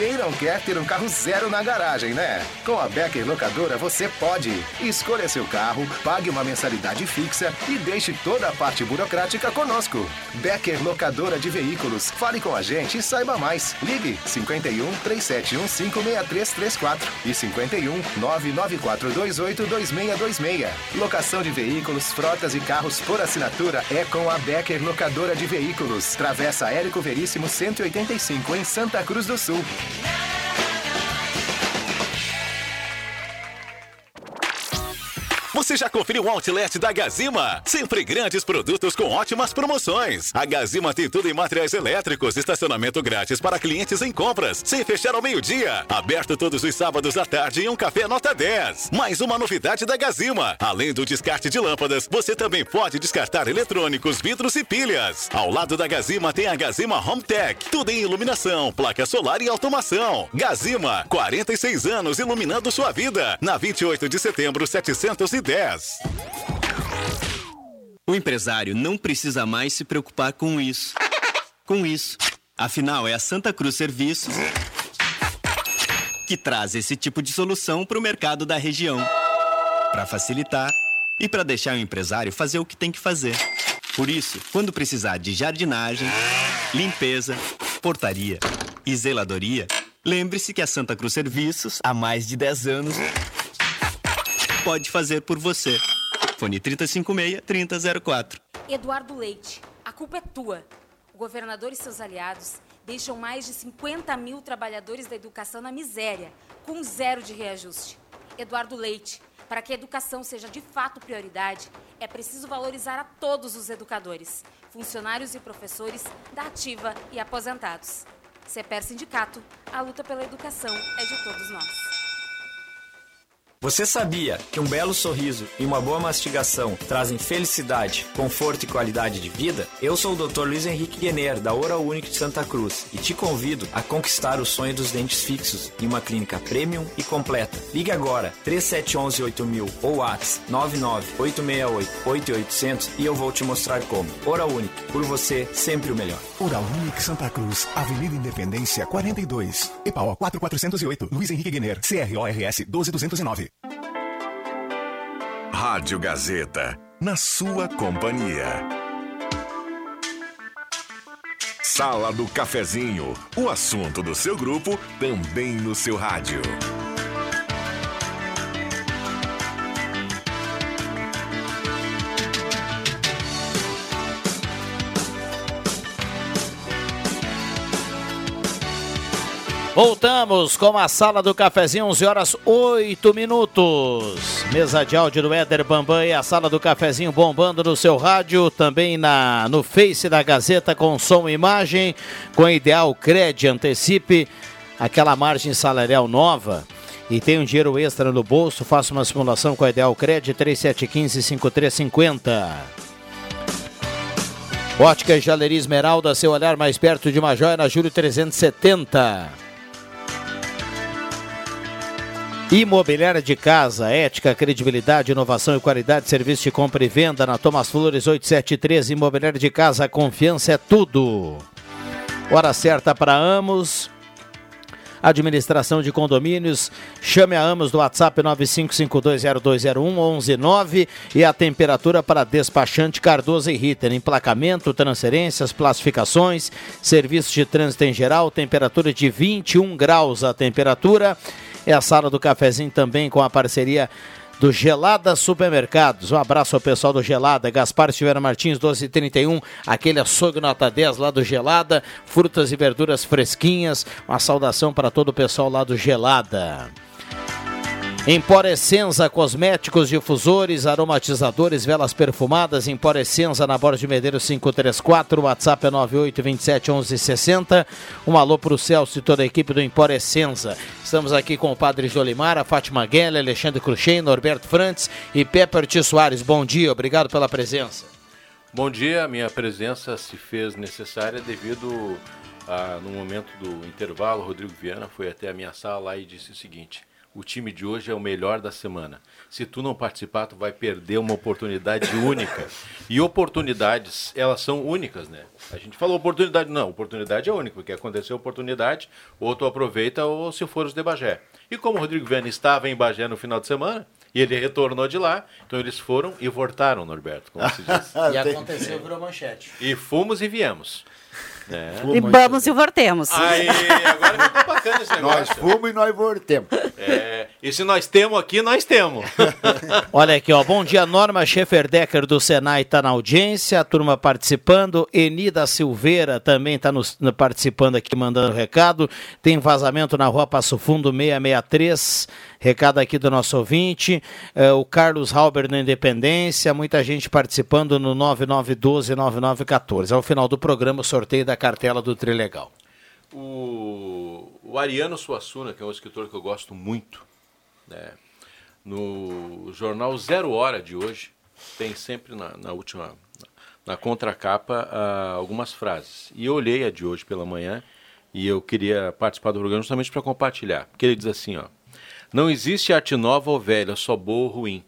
Quem não quer ter um carro zero na garagem, né? Com a Becker Locadora você pode. Escolha seu carro, pague uma mensalidade fixa e deixe toda a parte burocrática conosco. Becker Locadora de Veículos. Fale com a gente e saiba mais. Ligue 51 3715 6334 e 51 99428 2626. Locação de veículos, frotas e carros por assinatura é com a Becker Locadora de Veículos. Travessa Érico Veríssimo 185 em Santa Cruz do Sul. na, na, na. Você já conferiu o outlet da Gazima? Sempre grandes produtos com ótimas promoções. A Gazima tem tudo em materiais elétricos, estacionamento grátis para clientes em compras, sem fechar ao meio-dia. Aberto todos os sábados à tarde em um café nota 10. Mais uma novidade da Gazima. Além do descarte de lâmpadas, você também pode descartar eletrônicos, vidros e pilhas. Ao lado da Gazima tem a Gazima Home Tech. Tudo em iluminação, placa solar e automação. Gazima, 46 anos iluminando sua vida. Na 28 de setembro, 710. O empresário não precisa mais se preocupar com isso. Com isso. Afinal, é a Santa Cruz Serviços que traz esse tipo de solução para o mercado da região. Para facilitar e para deixar o empresário fazer o que tem que fazer. Por isso, quando precisar de jardinagem, limpeza, portaria e zeladoria, lembre-se que a Santa Cruz Serviços, há mais de 10 anos, pode fazer por você. Fone 3056-3004. Eduardo Leite, a culpa é tua. O governador e seus aliados deixam mais de 50 mil trabalhadores da educação na miséria, com zero de reajuste. Eduardo Leite, para que a educação seja de fato prioridade, é preciso valorizar a todos os educadores, funcionários e professores da ativa e aposentados. CEPER Sindicato, a luta pela educação é de todos nós. Você sabia que um belo sorriso e uma boa mastigação trazem felicidade, conforto e qualidade de vida? Eu sou o Dr. Luiz Henrique Guener, da Oral Unique de Santa Cruz, e te convido a conquistar o sonho dos dentes fixos em uma clínica premium e completa. Ligue agora, 3711-8000 ou WhatsApp 99868-8800 e eu vou te mostrar como. Oral Unique, por você, sempre o melhor. Oral Unique Santa Cruz, Avenida Independência 42, EPAO 4408, Luiz Henrique Guener, CRORS 12209. Rádio Gazeta, na sua companhia. Sala do Cafezinho, o assunto do seu grupo também no seu rádio. Voltamos com a sala do cafezinho, 11 horas 8 minutos. Mesa de áudio do Éder Bambam e a sala do cafezinho bombando no seu rádio, também na no Face da Gazeta com som e imagem, com Ideal Cred Antecipe. aquela margem salarial nova e tem um dinheiro extra no bolso, faça uma simulação com a Ideal Cred 3715-5350. Ótica e Jaleria Esmeralda, seu olhar mais perto de uma joia na Júlio 370. Imobiliária de casa, ética, credibilidade, inovação e qualidade, serviço de compra e venda na Thomas Flores 873. Imobiliária de casa, confiança é tudo. Hora certa para Amos. Administração de condomínios, chame a Amos do WhatsApp 95520201119 e a temperatura para despachante Cardoso e Ritter. Emplacamento, transferências, classificações, serviços de trânsito em geral, temperatura de 21 graus a temperatura. É a sala do cafezinho também com a parceria do Gelada Supermercados. Um abraço ao pessoal do Gelada. Gaspar Silveira Martins, 1231. Aquele açougue nota 10 lá do Gelada. Frutas e verduras fresquinhas. Uma saudação para todo o pessoal lá do Gelada. Emporescenza, cosméticos, difusores, aromatizadores, velas perfumadas, Emporescenza na Borda de Medeiros 534, WhatsApp é 98271160. Um alô para o Celso e toda a equipe do Emporescenza. Estamos aqui com o Padre Jolimar, Fátima Guelli, Alexandre Cruxem, Norberto Frantes e Pepper T. Soares. Bom dia, obrigado pela presença. Bom dia, minha presença se fez necessária devido a, no momento do intervalo, Rodrigo Viana foi até a minha sala e disse o seguinte: o time de hoje é o melhor da semana. Se tu não participar, tu vai perder uma oportunidade única. E oportunidades, elas são únicas, né? A gente falou oportunidade, não, oportunidade é única, porque aconteceu oportunidade, ou tu aproveita ou se for os de Bagé. E como o Rodrigo Viana estava em Bagé no final de semana, e ele retornou de lá, então eles foram e voltaram, Norberto, como se diz. E aconteceu, virou manchete. E fomos e viemos. É. E vamos e voltemos. Aí, agora ficou bacana esse negócio. Nós fomos e nós voltemos. É, e se nós temos aqui, nós temos. Olha aqui, ó. Bom dia, Norma Schefferdecker do Senai está na audiência, a turma participando. Enida Silveira também está participando aqui, mandando recado. Tem vazamento na rua Passo Fundo 663. Recado aqui do nosso ouvinte. É, o Carlos Halber na Independência. Muita gente participando no 9912-9914. Ao final do programa, sorteio da cartela do Trilegal. O, o Ariano Suassuna, que é um escritor que eu gosto muito, né? no jornal Zero Hora de hoje, tem sempre na, na última, na contracapa, ah, algumas frases. E eu olhei a de hoje pela manhã e eu queria participar do programa justamente para compartilhar. Porque ele diz assim, ó, não existe arte nova ou velha, só boa ou ruim.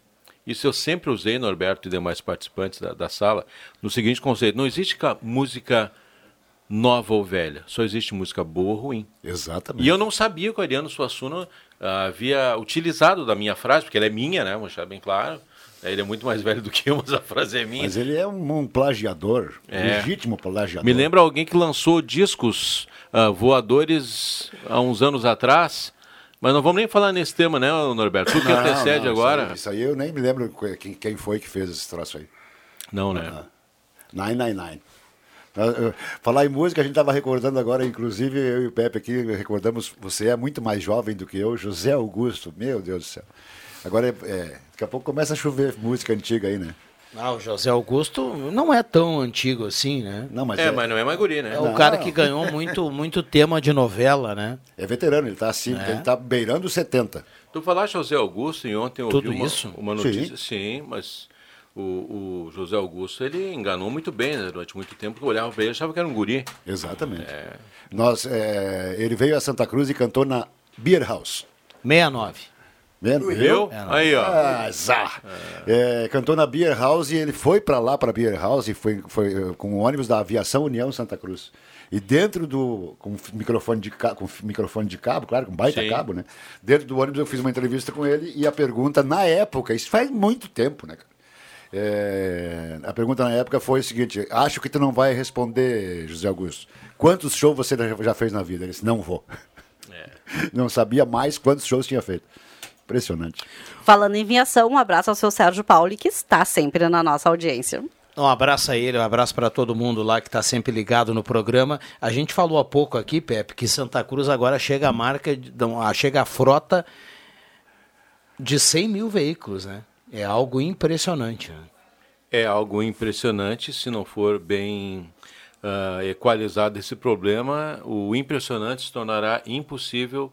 Isso eu sempre usei, Norberto e demais participantes da, da sala, no seguinte conceito: não existe música nova ou velha, só existe música boa ou ruim. Exatamente. E eu não sabia que o Ariano Suassuna ah, havia utilizado da minha frase, porque ela é minha, né? Vou deixar bem claro. Ele é muito mais velho do que eu, mas a frase é minha. Mas ele é um, plagiador, É. legítimo plagiador. Me lembra alguém que lançou discos ah, voadores há uns anos atrás. Mas não vamos nem falar nesse tema, né, Norberto? Tu que Não, antecede não, agora. Isso aí, isso aí eu nem me lembro quem, quem foi que fez esse troço aí. Não, né? 999. Ah, ah, Falar em música, a gente estava recordando agora, inclusive eu e o Pepe aqui recordamos, você é muito mais jovem do que eu, José Augusto, meu Deus do céu. Agora, é, é, daqui a pouco começa a chover música antiga aí, né? Ah, o José Augusto não é tão antigo assim, né? Não, mas é, mas não é mais guri, né? É o cara que ganhou muito, muito tema de novela, né? É veterano, ele está assim, É. ele tá beirando os 70. Tu falaste José Augusto e ontem eu ouvi Tudo uma, isso? uma notícia. Sim, mas o, o José Augusto ele enganou muito bem né, durante muito tempo. porque Eu olhava para ele e achava que era um guri. Exatamente. É. Nós, é, ele veio a Santa Cruz e cantou na Beer House. 69. Vendo? Viu? Aí, ó. Ah, azar. É, cantou na Beer House e ele foi para lá, para Beer House, e foi, foi eh, com o ônibus da Aviação União Santa Cruz. E dentro do. com microfone de, com microfone de cabo, claro, com baita Sim. cabo, né? Dentro do ônibus eu fiz uma entrevista com ele e a pergunta, na época, isso faz muito tempo, né, cara? É, a pergunta na época foi o seguinte: acho que tu não vai responder, José Augusto. Quantos shows você já- fez na vida? Ele disse: não vou. Não sabia mais quantos shows tinha feito. Impressionante. Falando em viação, um abraço ao seu Sérgio Pauli, que está sempre na nossa audiência. Um abraço a ele, um abraço para todo mundo lá que está sempre ligado no programa. A gente falou há pouco aqui, Pepe, que Santa Cruz agora chega a marca, chega a frota de 100 mil veículos, né? É algo impressionante. né? É algo impressionante se não for bem ah, equalizado esse problema, o impressionante se tornará impossível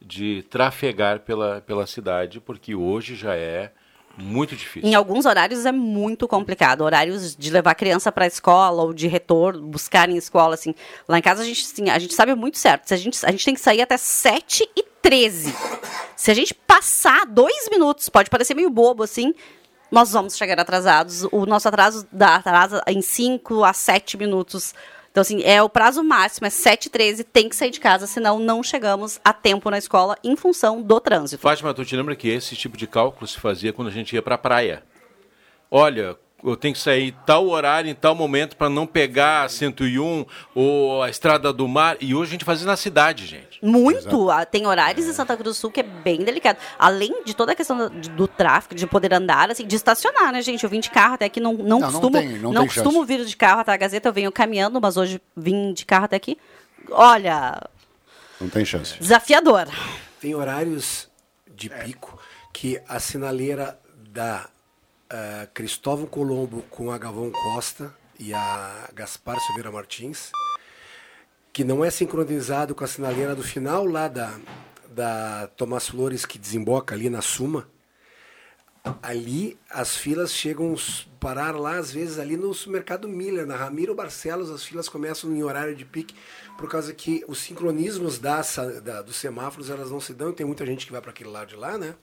de trafegar pela, pela cidade, porque hoje já é muito difícil. Em alguns horários é muito complicado. Horários de levar criança para a escola ou de retorno, buscar em escola, assim. Lá em casa a gente, assim, a gente sabe muito certo. Se a, gente, a gente tem que sair até 7 e 13. Se a gente passar dois minutos, pode parecer meio bobo, assim, nós vamos chegar atrasados. O nosso atraso dá em 5 a 7 minutos. Então, assim, é o prazo máximo, é 7 e 13, tem que sair de casa, senão não chegamos a tempo na escola em função do trânsito. Fátima, tu te lembra que esse tipo de cálculo se fazia quando a gente ia para a praia? Olha, eu tenho que sair tal horário, em tal momento, para não pegar a 101 ou a Estrada do Mar. E hoje a gente faz isso na cidade, gente. Muito. Ah, Tem horários em Santa Cruz do Sul que é bem delicado. Além de toda a questão do, do tráfego, de poder andar, assim, de estacionar, né, gente? Eu vim de carro até aqui, não, não, Não, não costumo, tem- não tem costumo chance. vir de carro até a Gazeta, eu venho caminhando, mas hoje vim de carro até aqui. Olha, Não tem chance. desafiador. Tem horários de pico que a sinaleira da ah, Cristóvão Colombo com a Gavão Costa e a Gaspar Silveira Martins, que não é sincronizado com a sinaleira do final lá da, da Tomás Flores, que desemboca ali na Suma. Ali as filas chegam parar lá, às vezes, ali no supermercado Miller, na Ramiro Barcelos, as filas começam em horário de pique, por causa que os sincronismos da, da- dos semáforos elas não se dão, e tem muita gente que vai para aquele lado de lá, né?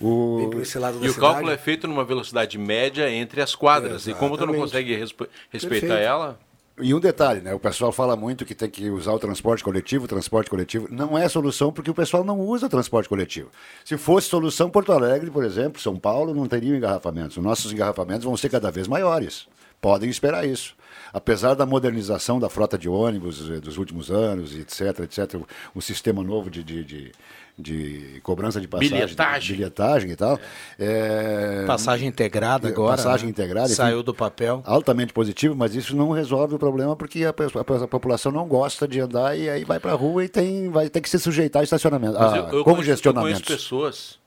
O... E o cidade. cálculo é feito numa velocidade média entre as quadras. E como tu não consegue respe- respeitar Perfeito. ela, E um detalhe, né? O pessoal fala muito que tem que usar o transporte coletivo, o transporte coletivo não é solução porque o pessoal não usa transporte coletivo. Se fosse solução, Porto Alegre, por exemplo, São Paulo, não teriam engarrafamentos. Os nossos engarrafamentos vão ser cada vez maiores. Podem esperar isso. Apesar da modernização da frota de ônibus eh, dos últimos anos, etc, etc, o, o sistema novo de, de, de, de cobrança de passagem, Bilhetagem. bilhetagem e tal. é, Passagem integrada agora, Passagem né? integrada. Saiu enfim, do papel. Altamente positivo, mas isso não resolve o problema porque a, a- a população não gosta de andar e aí vai para a rua e tem, vai ter que se sujeitar a estacionamento, Mas a eu, eu conheço, eu pessoas,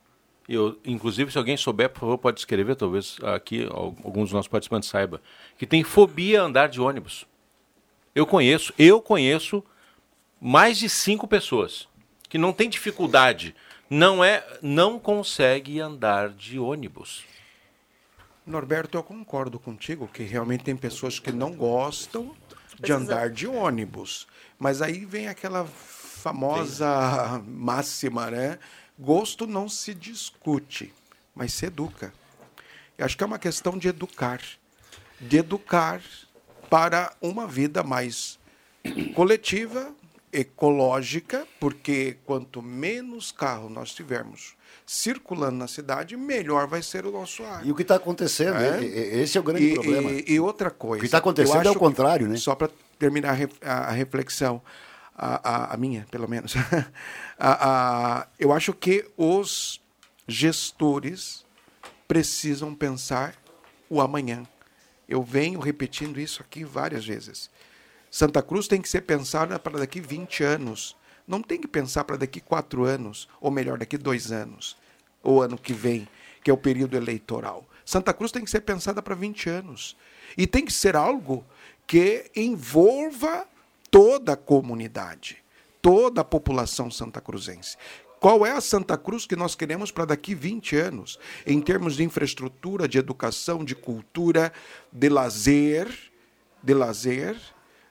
eu, inclusive se alguém souber, por favor, pode escrever, talvez aqui al- alguns dos nossos participantes saibam, que tem fobia a andar de ônibus. Eu conheço, eu conheço mais de cinco pessoas que não tem dificuldade, não é, não consegue andar de ônibus. Norberto, eu concordo contigo que realmente tem pessoas que não gostam de andar de ônibus. Mas aí vem aquela famosa máxima, né? Gosto não se discute, mas se educa. Eu acho que é uma questão de educar. De educar para uma vida mais coletiva, ecológica, porque quanto menos carro nós tivermos circulando na cidade, melhor vai ser o nosso ar. E o que está acontecendo, É. esse é o grande E- problema. E, e outra coisa. O que está acontecendo é o contrário, que- né? Só para terminar a, ref- a- a reflexão, a, a- a minha, pelo menos. A- eu acho que os gestores precisam pensar o amanhã. Eu venho repetindo isso aqui várias vezes. Santa Cruz tem que ser pensada para daqui 20 anos. Não tem que pensar para daqui quatro anos, ou melhor, daqui dois anos, ou ano que vem, que é o período eleitoral. Santa Cruz tem que ser pensada para 20 anos. E tem que ser algo que envolva toda a comunidade, toda a população santacruzense. Qual é a Santa Cruz que nós queremos para daqui 20 anos, em termos de infraestrutura, de educação, de cultura, de lazer, de lazer,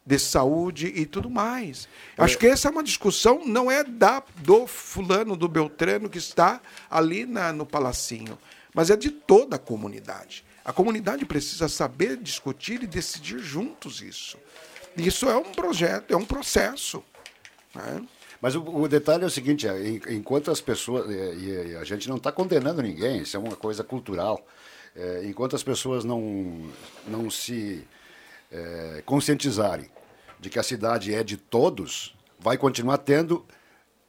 de saúde e tudo mais. Acho que essa é uma discussão, não é da do fulano, do Beltrano que está ali na, no palacinho, mas é de toda a comunidade. A comunidade precisa saber discutir e decidir juntos isso. Isso é um projeto, é um processo. né? Mas o, o detalhe é o seguinte, é, en- enquanto as pessoas, e, e- e a gente não está condenando ninguém, isso é uma coisa cultural, é, enquanto as pessoas não, não se é, conscientizarem de que a cidade é de todos, vai continuar tendo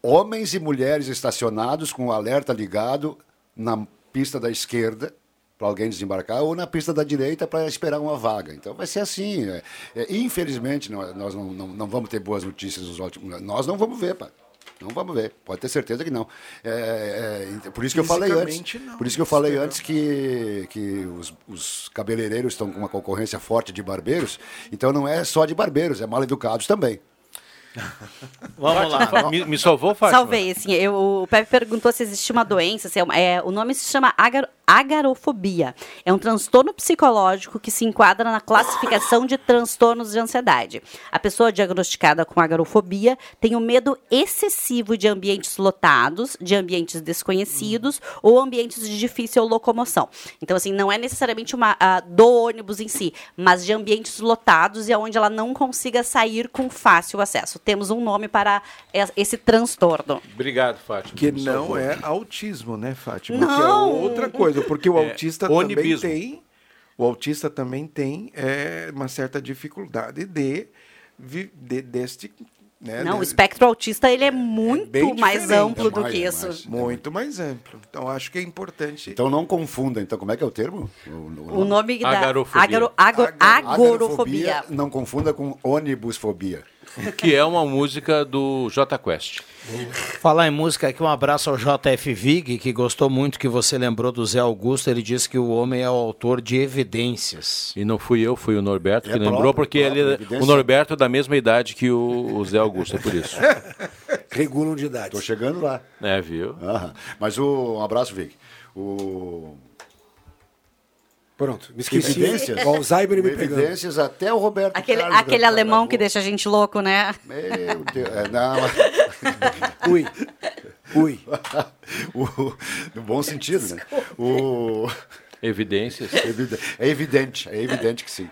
homens e mulheres estacionados com o alerta ligado na pista da esquerda para alguém desembarcar ou na pista da direita para esperar uma vaga. Então vai ser assim. é. É, infelizmente, nós, não, não, não vamos ter boas notícias nos últimos Nós não vamos ver, pá. Não vamos ver. Pode ter certeza que não. É, é, por isso que eu falei antes. Não. Por isso que eu falei antes que, que os, os cabeleireiros estão com uma concorrência forte de barbeiros. Então não é só de barbeiros, é mal educados também. Vamos lá. Me, me salvou, Fátima? Salvei, assim, eu, o Pepe perguntou se existe uma doença, se é, o nome se chama agar, agarofobia. É um transtorno psicológico que se enquadra na classificação de transtornos de ansiedade. A pessoa diagnosticada com agarofobia tem o medo excessivo de ambientes lotados, de ambientes desconhecidos ou ambientes de difícil locomoção. Então, assim, não é necessariamente uma ah, do ônibus em si, mas de ambientes lotados e onde ela não consiga sair com fácil acesso. Temos um nome para es- esse transtorno. Obrigado, Fátima. Que não é autismo, né, Fátima? Não. Que é outra coisa, porque o É autista onibismo. também tem. O autista também tem é, uma certa dificuldade de, de deste. Né, Não, o espectro autista ele é muito bem mais amplo do mais, que é isso. mais. Muito mais amplo. Então acho que é importante. Então não confunda. Então como é que é o termo? O, O nome da Agarofobia. agaro- ago- agorofobia. Não confunda com ônibusfobia. Que é uma música do J Quest. Falar em música aqui, um abraço ao JF Vig, que gostou muito que você lembrou do Zé Augusto. Ele disse que o homem é o autor de evidências. E não fui eu, foi o Norberto É que lembrou, próprio, porque próprio, ele, evidência. o Norberto é da mesma idade que o, o Zé Augusto, é por isso. Regulam de idade. Tô chegando lá. É, viu? Mas o, um abraço, Vic. O... Pronto, me esqueci. Evidências? O Alzheimer me pegando. Evidências até o Roberto Aquele, Carlos aquele alemão que deixa a gente louco, né? Meu Deus. É, não. Ui. Ui. o, no bom sentido, né? O... Evidências? É evidente, é evidente que sim.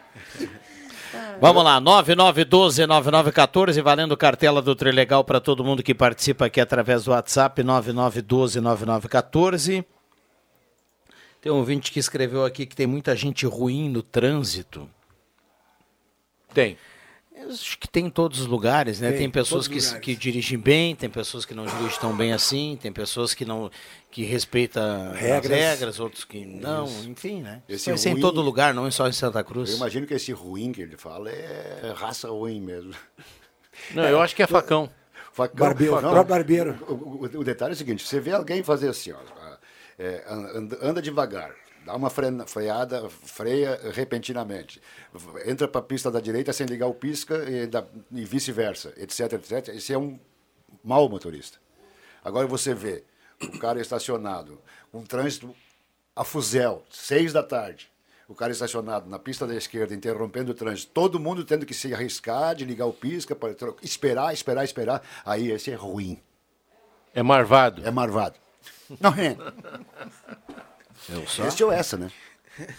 Vamos lá, 9912-9914, valendo cartela do Trilegal para todo mundo que participa aqui através do WhatsApp, 9912-9914. Tem um ouvinte que escreveu aqui que tem muita gente ruim no trânsito. Tem. Eu Acho que tem em todos os lugares, né? Tem, Tem, pessoas que, que dirigem bem, tem pessoas que não dirigem tão bem assim, tem pessoas que não que respeitam Regras. as regras, outros que não, Isso. enfim, né? Esse Isso vai ser em ruim- todo lugar, não é só em Santa Cruz. Eu imagino que esse ruim que ele fala é raça ruim mesmo. Não, eu acho que é facão. Facão, Barbeiro, facão. barbeiro. O, o- o detalhe é o seguinte: você vê alguém fazer assim, ó, é, anda, anda devagar, dá uma freada, freia repentinamente, entra para a pista da direita sem ligar o pisca e, e vice-versa, etc, etc. Esse é um mau motorista. Agora você vê o cara estacionado, um trânsito a fuzel, seis da tarde. O cara estacionado na pista da esquerda, interrompendo o trânsito, todo mundo tendo que se arriscar de ligar o pisca, para esperar, esperar, esperar. Aí esse é ruim. É marvado. É marvado. Não é. Este ou essa, né?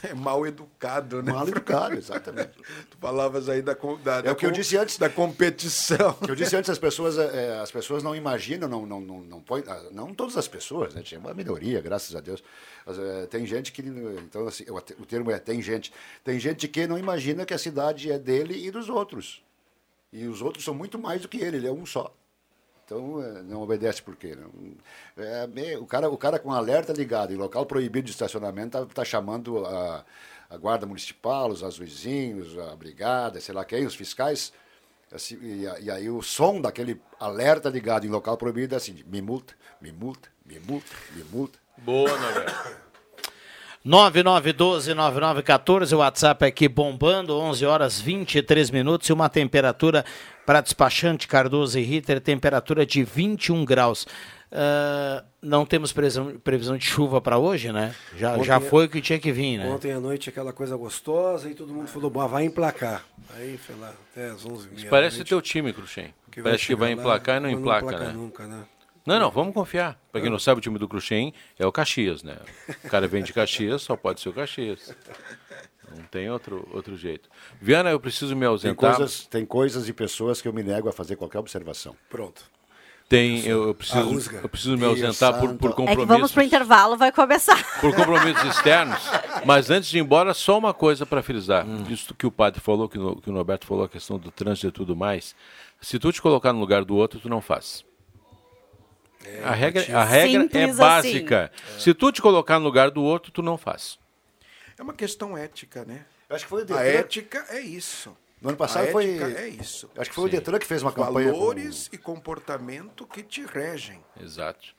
É mal educado, né? Mal educado, exatamente. tu falavas aí da, da, É o que eu disse antes. da competição. que eu disse antes, as pessoas, é, as pessoas não imaginam, não, não, não, não, põe, ah, não todas as pessoas, né? Tinha uma minoria, graças a Deus. Mas, é, tem gente que, então assim, o, o termo é tem gente, tem gente que não imagina que a cidade é dele e dos outros. E os outros são muito mais do que ele, ele é um só. Então, é, não obedece por quê? Não, é, me- o, cara, o cara com alerta ligado em local proibido de estacionamento está chamando a, a guarda municipal, os azuizinhos, a brigada, sei lá quem, os fiscais. assim, e, e aí o som daquele alerta ligado em local proibido é assim, me multa, me multa, me multa, me multa. Boa. 9912-9914, o WhatsApp aqui bombando, 11 horas 23 minutos e uma temperatura para despachante Cardoso e Ritter, temperatura de 21 graus. Ah, não temos previsão, previsão de chuva para hoje, né? Já, Ontem- já foi o que tinha que vir, né? Ontem à noite aquela coisa gostosa e todo mundo falou, "Bah, vai emplacar. Aí foi lá até as 11 Isso parece teu time, Cruxem. Parece que vai lá, emplacar e não mas não emplaca, emplaca né? nunca, né? Não, não, vamos confiar. Pra quem não sabe, o time do Cruxem é o Caxias, né? O cara vem de Caxias, só pode ser o Caxias. Não tem outro, outro jeito. Viana, eu preciso me Tem ausentar. coisas, tem coisas e pessoas que eu me nego a fazer qualquer observação. Pronto. Tem, eu, eu preciso, eu preciso me ausentar por, por santo. É que vamos compromissos. pro intervalo, vai começar. por compromissos externos. Mas antes de ir embora, só uma coisa para frisar. Isso que o padre falou, que, no- que o Norberto falou, a questão do trânsito e tudo mais. Se tu te colocar no lugar do outro, tu não faz. A regra, a regra é básica. Se tu te colocar no lugar do outro, tu não faz. É uma questão ética, né? Eu acho que foi o A Detran- ética é isso. No ano passado a foi. ética é isso. Acho que foi o Detran que fez uma campanha. com- Valores e comportamento que te regem. Exato.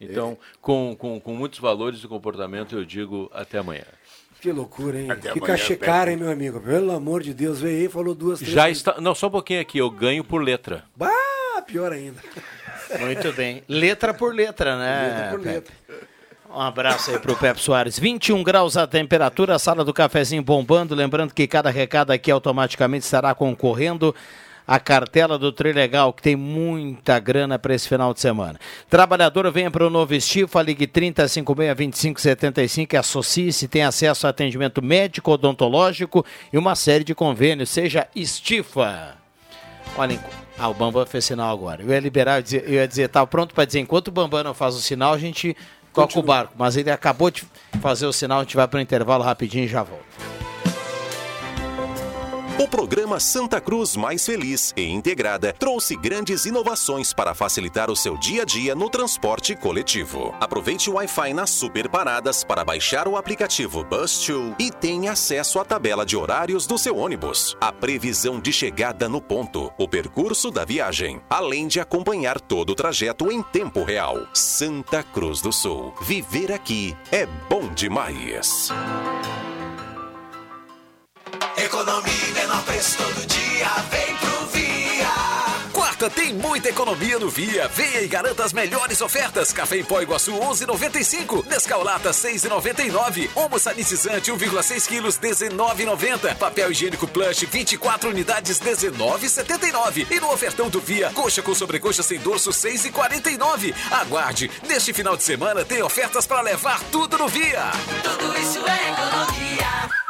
Então, com, com, com muitos valores e comportamento, eu digo até amanhã. Que loucura, hein? Até Pepe. cara, hein, meu amigo? Pelo amor de Deus, veio aí e falou duas, três Já vezes. está. Não, só um pouquinho aqui, eu ganho por letra. Ah, pior ainda. Muito bem. Letra por letra, né? Letra por letra. Um abraço aí pro Pepe Soares. 21 graus a temperatura, sala do cafezinho bombando. Lembrando que cada recado aqui automaticamente estará concorrendo à cartela do Trilegal, que tem muita grana para esse final de semana. Trabalhador, venha para o novo Estifa, ligue 3056-2575 e associe-se, tem acesso a atendimento médico, odontológico e uma série de convênios. Seja Estifa. Olha, ah, o Bambam fez sinal agora. Eu ia liberar, eu ia dizer, eu ia dizer tá pronto para dizer, enquanto o Bambam não faz o sinal, a gente toca o barco. Mas ele acabou de fazer o sinal, a gente vai para o intervalo rapidinho e já volta. O programa Santa Cruz Mais Feliz e Integrada trouxe grandes inovações para facilitar o seu dia a dia no transporte coletivo. Aproveite o Wi-Fi nas super paradas para baixar o aplicativo Bus2 e tenha acesso à tabela de horários do seu ônibus, a previsão de chegada no ponto, o percurso da viagem, além de acompanhar todo o trajeto em tempo real. Santa Cruz do Sul. Viver aqui é bom demais. Economia e menor preço todo dia, vem pro Via. Quarta tem muita economia no Via. Venha e garanta as melhores ofertas. Café em pó Iguaçu 11,95. Nescau Lata 6,99. Homo sanitizante 1,6 quilos 19,90. Papel higiênico Plush 24 unidades 19,79. E no ofertão do Via, coxa com sobrecoxa sem dorso 6,49. Aguarde. Neste final de semana tem ofertas para levar tudo no Via. Tudo isso é economia.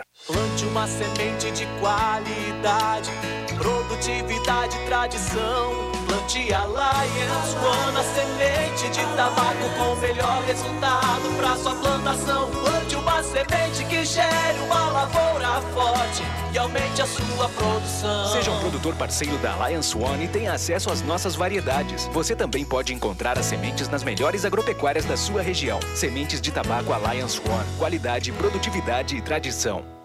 Plante uma semente de qualidade, produtividade, tradição. Plante Alliance One, a semente de tabaco com melhor resultado para sua plantação. Plante uma semente que gere uma lavoura forte e aumente a sua produção. Seja um produtor parceiro da Alliance One e tenha acesso às nossas variedades. Você também pode encontrar as sementes nas melhores agropecuárias da sua região. Sementes de tabaco Alliance One. Qualidade, produtividade e tradição.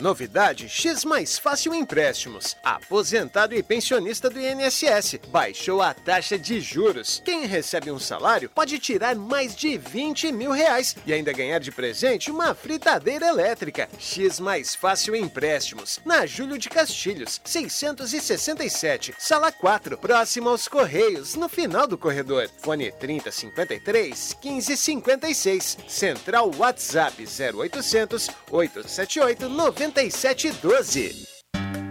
Novidade X Mais Fácil Empréstimos. Aposentado e pensionista do INSS baixou a taxa de juros. Quem recebe um salário pode tirar mais de 20 mil reais e ainda ganhar de presente uma fritadeira elétrica. X Mais Fácil Empréstimos. Na Júlio de Castilhos, 667, sala 4, próximo aos Correios, no final do corredor. Fone 3053 1556. Central WhatsApp 0800 878 9712.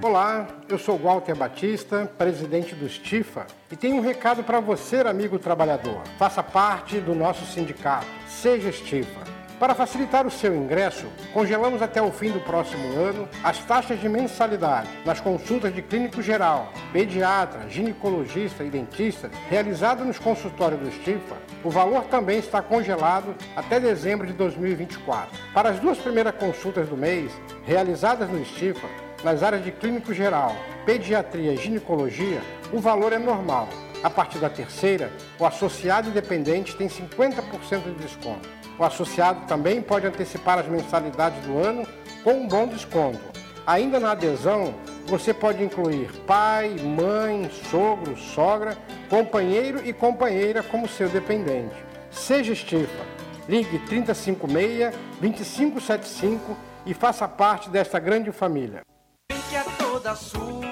Olá, eu sou Walter Batista, presidente do Stifa, e tenho um recado para você, amigo trabalhador. Faça parte do nosso sindicato. Seja Stifa. Para facilitar o seu ingresso, congelamos até o fim do próximo ano as taxas de mensalidade nas consultas de clínico geral, pediatra, ginecologista e dentista realizadas nos consultórios do Stifa. O valor também está congelado até dezembro de 2024. Para as duas primeiras consultas do mês, realizadas no Stifa, nas áreas de clínico geral, pediatria e ginecologia, o valor é normal. A partir da terceira, o associado independente tem 50% de desconto. O associado também pode antecipar as mensalidades do ano com um bom desconto. Ainda na adesão, você pode incluir pai, mãe, sogro, sogra, companheiro e companheira como seu dependente. Seja Estifa. Ligue 3056-2575 e faça parte desta grande família. que é toda sua.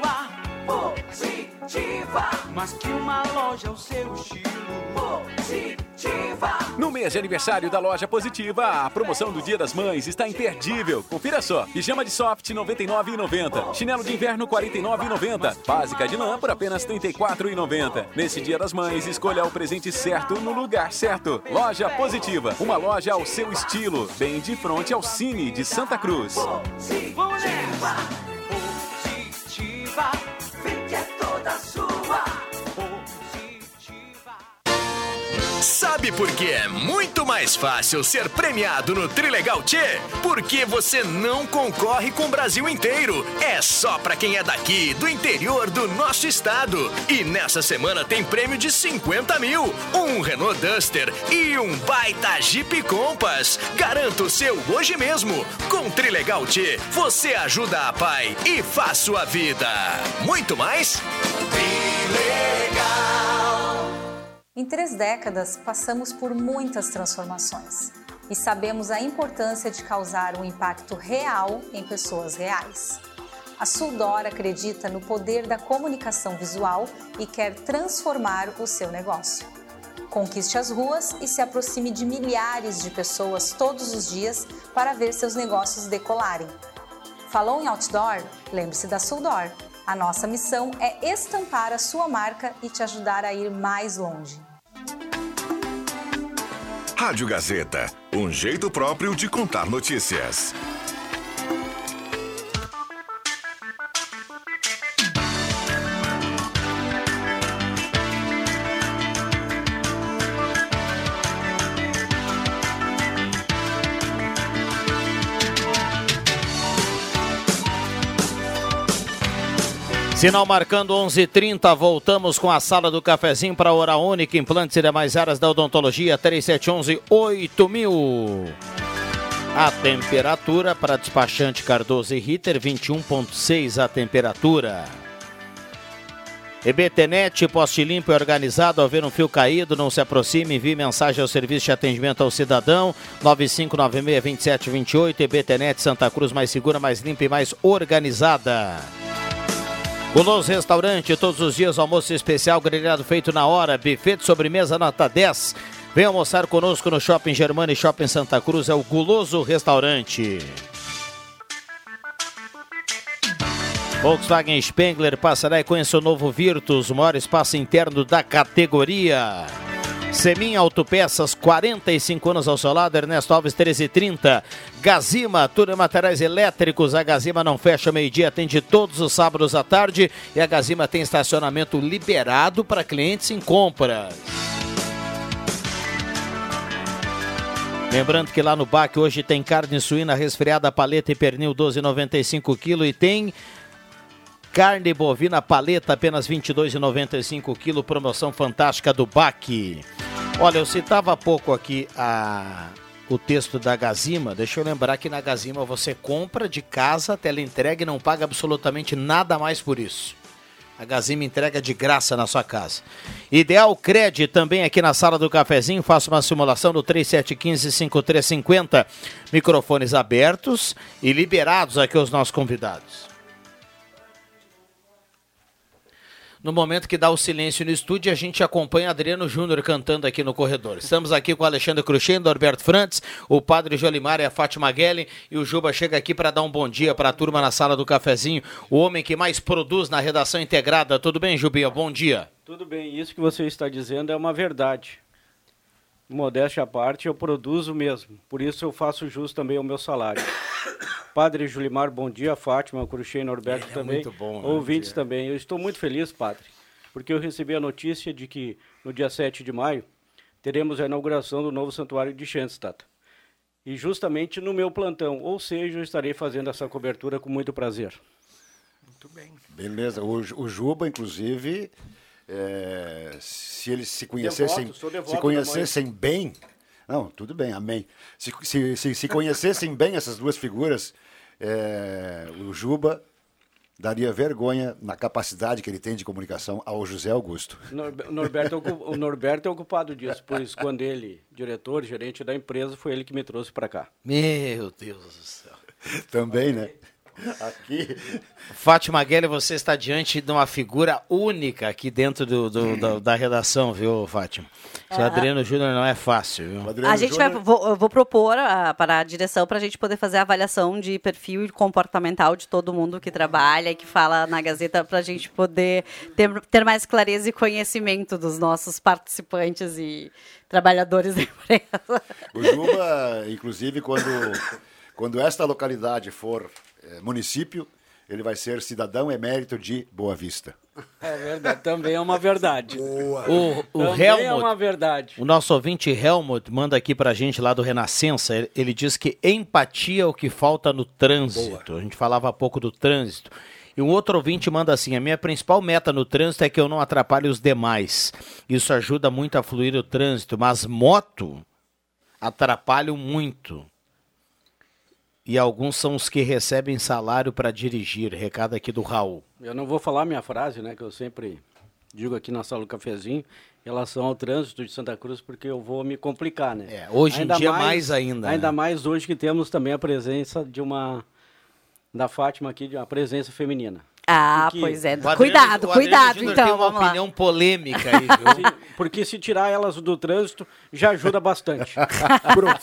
Positivo. Positiva. Mas que uma loja o seu estilo. Positiva. No mês de aniversário da loja Positiva, a promoção do Dia das Mães está imperdível. Confira só: pijama de soft R$ 99,90, chinelo de inverno R$ 49,90, básica de lã por apenas R$ 34,90. Nesse Dia das Mães, escolha o presente certo no lugar certo. Loja Positiva, uma loja ao seu estilo, bem de frente ao Cine de Santa Cruz. Positiva. Positiva. Sabe por que é muito mais fácil ser premiado no Trilegal Tchê? Porque você não concorre com o Brasil inteiro. É só pra quem é daqui, do interior do nosso estado. E nessa semana tem prêmio de 50 mil, um Renault Duster e um baita Jeep Compass. Garanta o seu hoje mesmo. Com Trilegal Tchê, você ajuda a pai e faz sua vida. Muito mais? Em três décadas, passamos por muitas transformações e sabemos a importância de causar um impacto real em pessoas reais. A Suldor acredita no poder da comunicação visual e quer transformar o seu negócio. Conquiste as ruas e se aproxime de milhares de pessoas todos os dias para ver seus negócios decolarem. Falou em outdoor? Lembre-se da Suldor. A nossa missão é estampar a sua marca e te ajudar a ir mais longe. Rádio Gazeta, um jeito próprio de contar notícias. Sinal marcando 11:30, voltamos com a sala do cafezinho para a Hora Única, implantes e demais áreas da odontologia 3711 8000. A temperatura para despachante Cardoso e Ritter 21.6 a temperatura. EBTnet, poste limpo e organizado, ao ver um fio caído, não se aproxime, envie mensagem ao serviço de atendimento ao cidadão, 9596-2728, EBTnet Santa Cruz, mais segura, mais limpa e mais organizada. Guloso Restaurante, todos os dias almoço especial, grelhado feito na hora, buffet de sobremesa nota 10. Vem almoçar conosco no Shopping Germana e Shopping Santa Cruz, é o Guloso Restaurante. Volkswagen Spengler passará e conheça o novo Virtus, o maior espaço interno da categoria. Semin Autopeças, 45 anos ao seu lado, Ernesto Alves 1330. Gazima, tudo em materiais elétricos. A Gazima não fecha meio-dia, atende todos os sábados à tarde. E a Gazima tem estacionamento liberado para clientes em compras. Lembrando que lá no BAC hoje tem carne suína resfriada, paleta e pernil 12,95 kg e tem carne bovina paleta apenas 22,95 kg, promoção fantástica do BAC. Olha, eu citava há pouco aqui a, o texto da Gazima. Deixa eu lembrar que na Gazima você compra de casa, tela entrega e não paga absolutamente nada mais por isso. A Gazima entrega de graça na sua casa. Ideal Cred também aqui na sala do cafezinho. Faça uma simulação do 3715-5350. Microfones abertos e liberados aqui os nossos convidados. No momento que dá o silêncio no estúdio, a gente acompanha Adriano Júnior cantando aqui no corredor. Estamos aqui com Alexandre Cruxendo, Alberto Frantes, o Padre Jolimar e a Fátima Guellen. E o Juba chega aqui para dar um bom dia para a turma na sala do cafezinho. O homem que mais produz na redação integrada. Tudo bem, Jubinha? Bom dia. Tudo bem, isso que você está dizendo é uma verdade. Modéstia à parte, eu produzo mesmo. Por isso eu faço jus também ao meu salário. Padre Julimar, bom dia. Fátima, Cruxei Norberto Ele é também. muito bom, né? Ouvintes Dia. também. Eu estou muito feliz, Padre, porque eu recebi a notícia de que no dia 7 de maio teremos a inauguração do novo santuário de Schenstatt. E justamente no meu plantão, ou seja, eu estarei fazendo essa cobertura com muito prazer. Muito bem. Beleza. O, o Juba, inclusive, é, se eles se conhecessem, Devoto, se conhecessem bem, não, tudo bem, amém. Se, se, se, se conhecessem bem essas duas figuras, é, o Juba daria vergonha na capacidade que ele tem de comunicação ao José Augusto. Nor- Norberto, é o Norberto é ocupado disso, pois quando ele, diretor, gerente da empresa, foi ele que me trouxe para cá. Meu Deus do céu. Também, né? Aqui. Fátima Guelli, você está diante de uma figura única aqui dentro do, do- da, da redação, viu, Fátima? O É. Adriano Júnior não é fácil, viu? A gente vai, vou, eu vou propor ah, para a direção para a gente poder fazer a avaliação de perfil comportamental de todo mundo que trabalha e que fala na Gazeta para a gente poder ter, ter mais clareza e conhecimento dos nossos participantes e trabalhadores da empresa. O Juba, inclusive, quando, quando esta localidade for município, ele vai ser cidadão emérito de Boa Vista. É verdade, também é uma verdade. O, o também Helmut, é uma verdade. o nosso ouvinte Helmut manda aqui pra gente lá do Renascença. Ele, ele diz que empatia é o que falta no trânsito. A gente falava há pouco do trânsito. E um outro ouvinte manda assim: a minha principal meta no trânsito é que eu não atrapalhe os demais. Isso ajuda muito a fluir o trânsito, mas moto atrapalham muito. E alguns são os que recebem salário para dirigir. Recado aqui do Raul. Eu não vou falar minha frase, né, que eu sempre digo aqui na sala do cafezinho, em relação ao trânsito de Santa Cruz, porque eu vou me complicar, né? É, hoje em dia mais ainda, Ainda né? mais hoje que temos também a presença de uma da Fátima aqui, de uma presença feminina. Ah, Porque- pois é. Adriano- Cuidado, cuidado, então, tem uma vamos lá. opinião polêmica aí, viu? Porque se tirar elas do trânsito, já ajuda bastante. Pronto.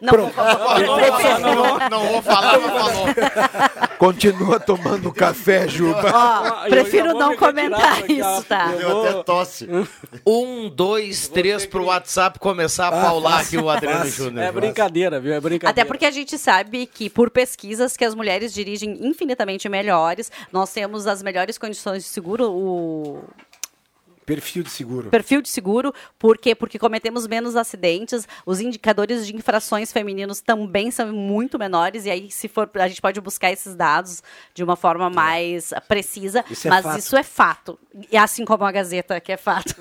Não, Pronto. não, não, não vou falar, mas falou. Continua tomando café, Juba. Ó, eu prefiro não comentar isso, tá? eu vou- até tosse. Um, dois, três pro WhatsApp começar a Ah, paular aqui o Adriano. Júnior. É brincadeira, viu? É brincadeira. Até porque a gente sabe que, por pesquisas, que as mulheres dirigem infinitamente melhores. Nós temos as melhores condições de seguro, o Perfil de seguro. perfil de seguro. Por quê? Porque cometemos menos acidentes. Os indicadores de infrações femininos também são muito menores. E aí, se for, a gente pode buscar esses dados de uma forma mais precisa. Isso é mas fato. isso é fato. E assim como a Gazeta, que é fato.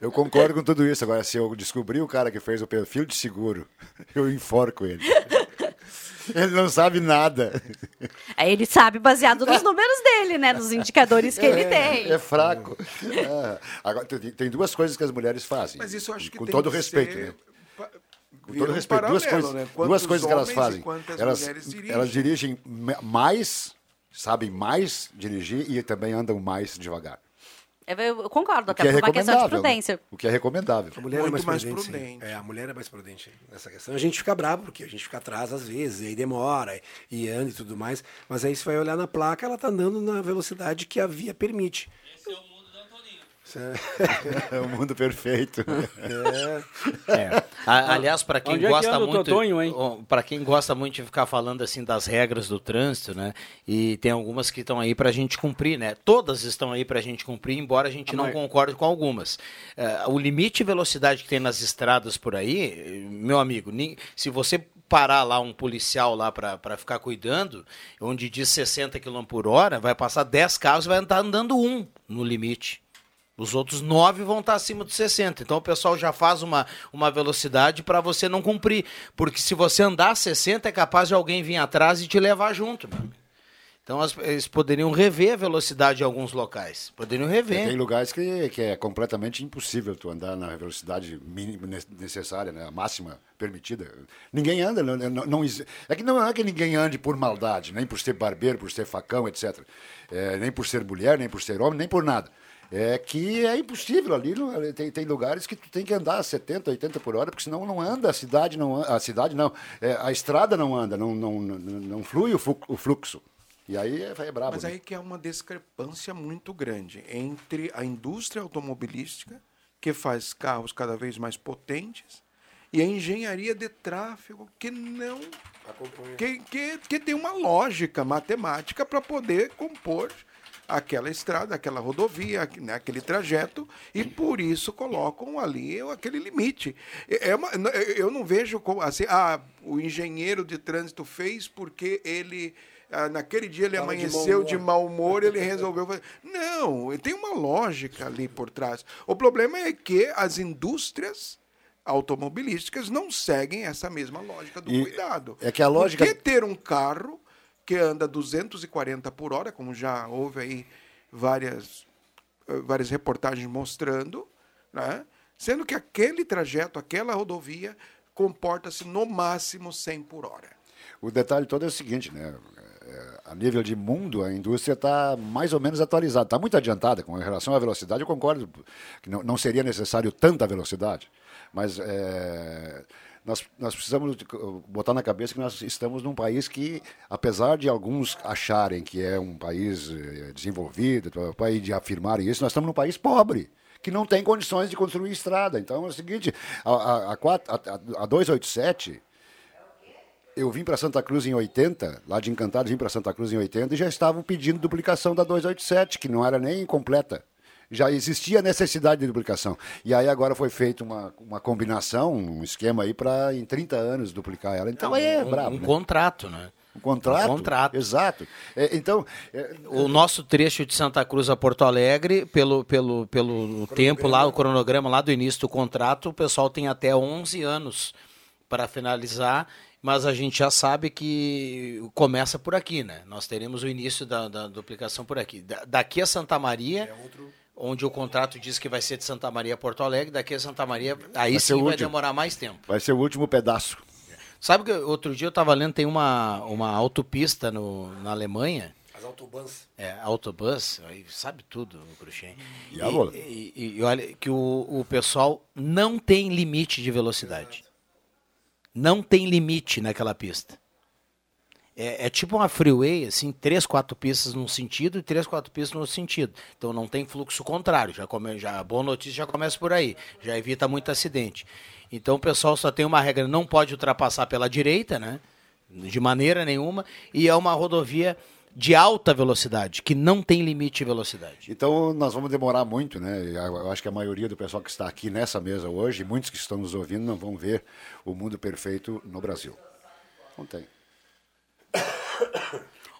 Eu concordo com tudo isso. Agora, se eu descobrir o cara que fez o perfil de seguro, eu enforco ele. Ele não sabe nada. Aí ele sabe baseado nos números dele, né? Nos indicadores que ele tem. É fraco. É. Agora, tem, tem duas coisas que as mulheres fazem. Mas isso eu acho que Com tem todo que respeito, ser né? Com todo um respeito, duas coisas, né? duas coisas que elas fazem. Elas, dirigem. elas dirigem mais, sabem mais dirigir e também andam mais devagar. Eu, eu concordo, até que é por uma questão de recomendável. prudência. O que é recomendável. A mulher é Muito mais, mais prudente. prudente. É, a mulher é mais prudente nessa questão. A gente fica bravo, porque a gente fica atrás às vezes, e aí demora, e anda e tudo mais. Mas aí você vai olhar na placa, ela tá andando na velocidade que a via permite. É o mundo perfeito. É. É. A- aliás, para quem Onde é que gosta anda o muito, para quem gosta muito de ficar falando assim das regras do trânsito, né? E tem algumas que estão aí para a gente cumprir, né? Todas estão aí para a gente cumprir, embora a gente A não mai- concorde com algumas. É, o limite de velocidade que tem nas estradas por aí, meu amigo, se você parar lá um policial lá para ficar cuidando, onde diz 60 km por hora, vai passar 10 carros e vai estar andando um no limite. Os outros nove vão estar acima dos 60. Então o pessoal já faz uma, uma velocidade para você não cumprir. Porque se você andar 60, é capaz de alguém vir atrás e te levar junto. Então eles poderiam rever a velocidade em alguns locais. Poderiam rever. Tem lugares que, que é completamente impossível tu andar na velocidade mínima ne- necessária, né? a máxima permitida. Ninguém anda, não, não, não é que não é que ninguém ande por maldade, nem por ser barbeiro, por ser facão, etc. É, nem por ser mulher, nem por ser homem, nem por nada. É que é impossível ali, não- tem, tem lugares que tu tem que andar a 70, 80 por hora, porque senão não anda, a cidade não anda, a cidade não, é, a estrada não anda, não, não, não, não flui o fluxo. E aí é, é brabo. Mas né? aí que é uma discrepância muito grande entre a indústria automobilística, que faz carros cada vez mais potentes, e a engenharia de tráfego, que não. Que, que, que tem uma lógica matemática para poder compor aquela estrada, aquela rodovia, né, aquele trajeto, e por isso colocam ali aquele limite. É uma- eu não vejo como assim, ah, o engenheiro de trânsito fez porque ele ah, naquele dia ele Tava de mau amanheceu humor. de mau humor, ele resolveu fazer. Não, tem uma lógica ali por trás. O problema é que as indústrias automobilísticas não seguem essa mesma lógica do E cuidado. é que a lógica- Por que ter um carro que anda 240 por hora, como já houve aí várias, eh, várias reportagens mostrando, né? sendo que aquele trajeto, aquela rodovia, comporta-se no máximo 100 por hora. O detalhe todo é o seguinte, né? é, a nível de mundo, a indústria está mais ou menos atualizada, está muito adiantada com relação à velocidade. Eu concordo que não, não seria necessário tanta velocidade, mas é, nós, nós precisamos de- botar na cabeça que nós estamos num país que, apesar de alguns acharem que é um país eh, desenvolvido, para de afirmarem isso, nós estamos num país pobre. Que não tem condições de construir estrada. Então é o seguinte: a, a, a, a, a 287 eu vim para Santa Cruz em 80, lá de Encantados vim para Santa Cruz em 80 e já estavam pedindo duplicação da 287, que não era nem completa. Já existia necessidade de duplicação. E aí agora foi feita uma, uma combinação, um esquema aí para em 30 anos duplicar ela. Então aí é um, brabo. um né? contrato, né? Um contrato? Um contrato. Exato. É, então, é, O nosso trecho de Santa Cruz a Porto Alegre, pelo, pelo, pelo tempo lá, o cronograma lá do início do contrato, o pessoal tem até 11 anos para finalizar, mas a gente já sabe que começa por aqui, né? Nós teremos o início da, da duplicação por aqui. Da- daqui a Santa Maria, onde o contrato diz que vai ser de Santa Maria a Porto Alegre, daqui a Santa Maria, aí Vai sim vai último. demorar mais tempo. vai ser o último pedaço. Sabe que outro dia eu estava lendo, tem uma, uma autopista no, na Alemanha, As autobans. é, autobus, aí sabe tudo, o Cruxem. E a bola? E, e- e olha que o, o pessoal não tem limite de velocidade. Não tem limite naquela pista. É, é tipo uma freeway, assim, três, quatro pistas num sentido e três, quatro pistas no outro sentido. Então não tem fluxo contrário. Já come, já, a boa notícia já começa por aí. Já evita muito acidente. Então o pessoal só tem uma regra, não pode ultrapassar pela direita, né? De maneira nenhuma. E é uma rodovia de alta velocidade, que não tem limite de velocidade. Então nós vamos demorar muito, né? Eu acho que a maioria do pessoal que está aqui nessa mesa hoje, muitos que estão nos ouvindo, não vão ver o mundo perfeito no Brasil. Não tem.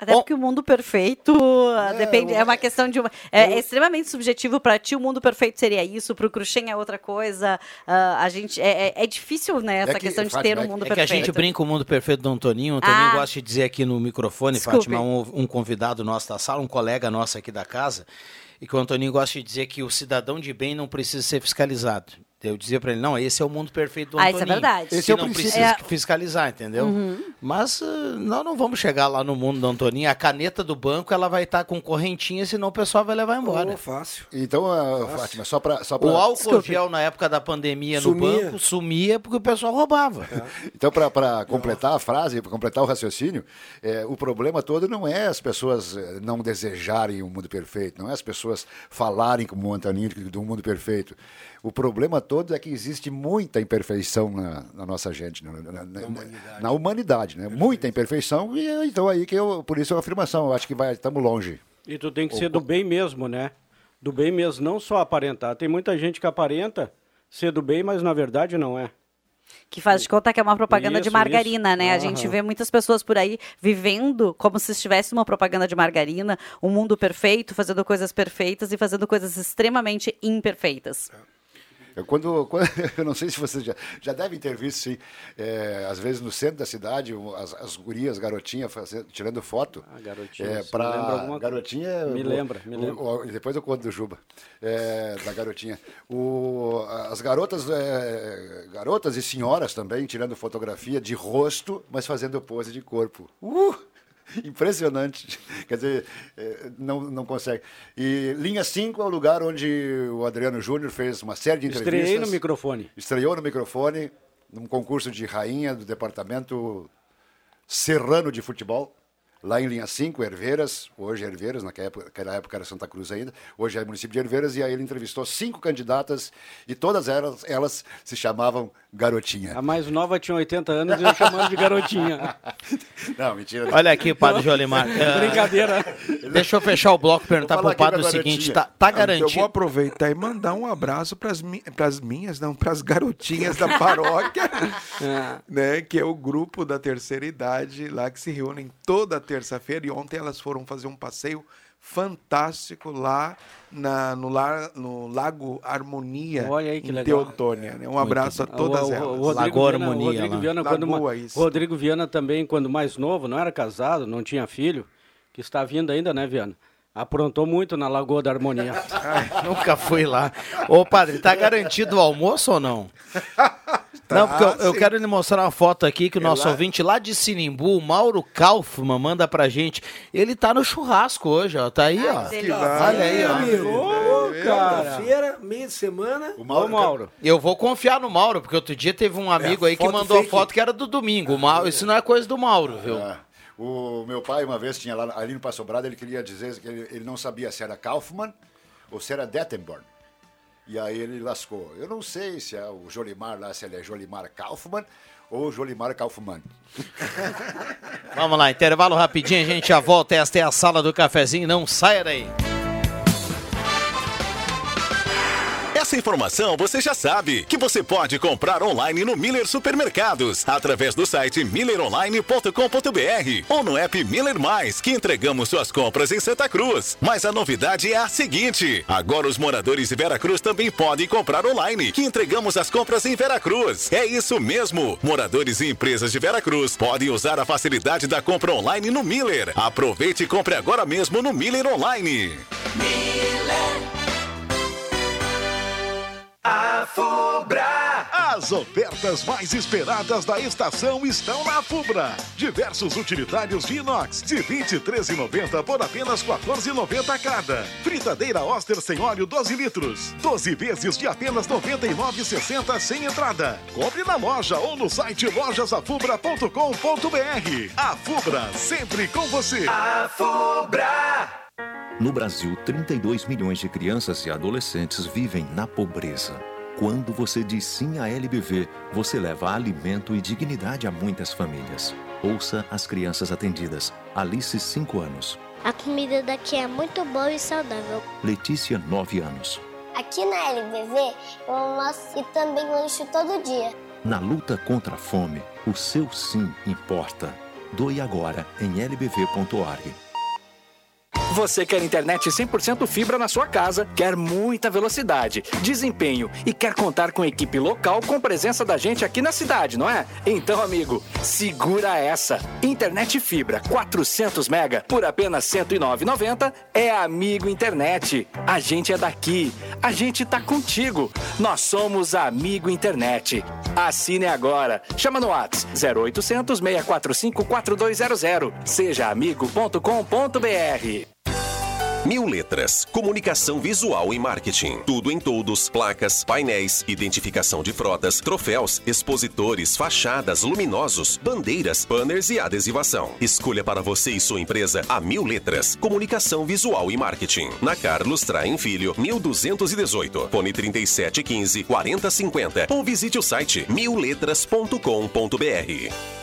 Até porque o mundo perfeito ah, depende, é uma questão de uma, é, é extremamente subjetivo para ti. O mundo perfeito seria isso, para o Cruxem é outra coisa. ah, a gente é, é- é difícil né, essa É que, questão de Fátima, ter um é- mundo é que a perfeito. gente brinca o mundo perfeito do Antoninho. O Antoninho Ah. gosta de dizer aqui no microfone, Desculpe. Fátima, um, um convidado nosso da sala, um colega nosso aqui da casa, e que o Antoninho gosta de dizer que o cidadão de bem não precisa ser fiscalizado. Eu dizia para ele, não, esse é o mundo perfeito do Ah, Antoninho. isso é verdade. Esse é o não princípio. precisa É. fiscalizar, entendeu? Uhum. Mas uh, nós não vamos chegar lá no mundo do Antoninho. A caneta do banco ela vai estar com correntinha, senão o pessoal vai levar embora. fácil. Então, ah, Fátima, só para. Só pra... O álcool gel na época da pandemia no Sumia. banco sumia porque o pessoal roubava. Então, para completar a frase, para completar o raciocínio, é, o problema todo não é as pessoas eh, não desejarem um mundo perfeito, não é as pessoas falarem como o Antoninho do mundo perfeito. O problema todo é que existe muita imperfeição na, na nossa gente, na, na- na- na humanidade, né? Muita imperfeição e é, então aí que eu, por isso é uma afirmação. Eu acho que vai, estamos longe. E tu tem que ser do bem mesmo, né? Do bem mesmo, não só aparentar. Tem muita gente que aparenta ser do bem, mas na verdade não é. Que faz de conta que é uma propaganda de Isso, margarina, isso. né? A Aham. gente vê muitas pessoas por aí vivendo como se estivesse uma propaganda de margarina, um mundo perfeito, fazendo coisas perfeitas e fazendo coisas extremamente imperfeitas. Eu, quando, quando- eu não sei se vocês já, já devem ter visto, sim, é, às vezes no centro da cidade, o- as, as gurias, garotinhas, tirando foto. Ah, garotinha, É, me pra, lembra alguma garotinha. Me o- lembra, me o- lembra. o- depois eu conto do Juba, é, da garotinha. O, as garotas, é, garotas e senhoras também, tirando fotografia de rosto, mas fazendo pose de corpo. Uh! Impressionante. Quer dizer, eh, não, não consegue. E linha 5 é o lugar onde o Adriano Júnior fez uma série de entrevistas. Estreiei no microfone. Estreou no microfone num concurso de rainha do departamento serrano de futebol, lá em linha 5, Herveiras, hoje é Herveiras, naquela época, naquela época era Santa Cruz ainda, hoje é município de Herveiras, e aí ele entrevistou cinco candidatas e todas elas, elas se chamavam Garotinha. A mais nova tinha 80 anos e eu chamando de garotinha. Não, mentira. Olha aqui, Padre Jolimar. eh, Brincadeira. Deixa eu fechar o bloco e perguntar pro padre o seguinte: tá, tá então Eu vou garantido. aproveitar e mandar um abraço para as minhas, não, para as garotinhas da paróquia, né, que é o grupo da terceira idade lá que se reúnem toda terça-feira e ontem elas foram fazer um passeio fantástico lá na, no, lar, no Lago Harmonia Olha aí que em legal. Teotônia. Né? Um abraço a O- todas o- elas. o Rodrigo Viana, o Rodrigo Viana, quando Lagoa, isso. Rodrigo Viana também, quando mais novo, não era casado, não tinha filho, que está vindo ainda, né, Viana? Aprontou muito na Lagoa da Harmonia. Nunca fui lá. Ô, padre, tá garantido o almoço ou não? Não, porque eu, Ah, eu quero lhe mostrar uma foto aqui que o É nosso lá- ouvinte lá de Sinimbu, o Mauro Kaufmann, manda pra gente. Ele tá no churrasco hoje, ó. Tá aí, ó. Olha aí, ó. Quinta-feira, meio de semana. O Mauro, Ô, Mauro. Eu vou confiar no Mauro, porque outro dia teve um amigo É, aí que mandou a fake. foto que era do domingo. O Mauro, isso não é coisa do Mauro, viu? É. O meu pai, uma vez, tinha lá ali no Passo Brado, ele queria dizer que ele, ele não sabia se era Kaufmann ou se era Dettenborn. E aí ele lascou. Eu não sei se é o Jolimar lá, se ele é Jolimar Kaufmann ou Jolimar Kaufmann. Vamos lá, intervalo rapidinho, a gente já volta. Esta é a sala do cafezinho, não saia daí. Essa informação você já sabe que você pode comprar online no Miller Supermercados através do site milleronline.com.br ou no app Miller Mais que entregamos suas compras em Santa Cruz. Mas a novidade é a seguinte: agora os moradores de Veracruz também podem comprar online que entregamos as compras em Veracruz. É isso mesmo. Moradores e empresas de Veracruz podem usar a facilidade da compra online no Miller. Aproveite e compre agora mesmo no Miller Online. A Fubra! As ofertas mais esperadas da estação estão na Fubra. Diversos utilitários de inox de R$ 23,90 por apenas R$ 14,90 cada. Fritadeira Oster sem óleo 12 litros. 12 vezes de apenas R$ 99,60 sem entrada. Compre na loja ou no site lojasafubra.com.br. A Fubra, sempre com você. A Fubra! No Brasil, 32 milhões de crianças e adolescentes vivem na pobreza. Quando você diz sim à LBV, você leva alimento e dignidade a muitas famílias. Ouça as crianças atendidas. Alice, 5 anos. A comida daqui é muito boa e saudável. Letícia, 9 anos. Aqui na LBV eu almoço e também lancho todo dia. Na luta contra a fome, o seu sim importa. Doe agora em lbv.org. Você quer internet 100% fibra na sua casa, quer muita velocidade, desempenho e quer contar com equipe local com presença da gente aqui na cidade, não é? Então, amigo, segura essa. Internet fibra 400 mega por apenas R$ 109,90 é Amigo Internet. A gente é daqui, a gente tá contigo. Nós somos Amigo Internet. Assine agora. Chama no Whats 0800 645 4200. Seja amigo.com.br. Mil Letras, comunicação visual e marketing. Tudo em todos, placas, painéis, identificação de frotas, troféus, expositores, fachadas, luminosos, bandeiras, banners e adesivação. Escolha para você e sua empresa a Mil Letras, comunicação visual e marketing. Na Carlos Traem Filho, 1218, fone 3715 4050 ou visite o site milletras.com.br.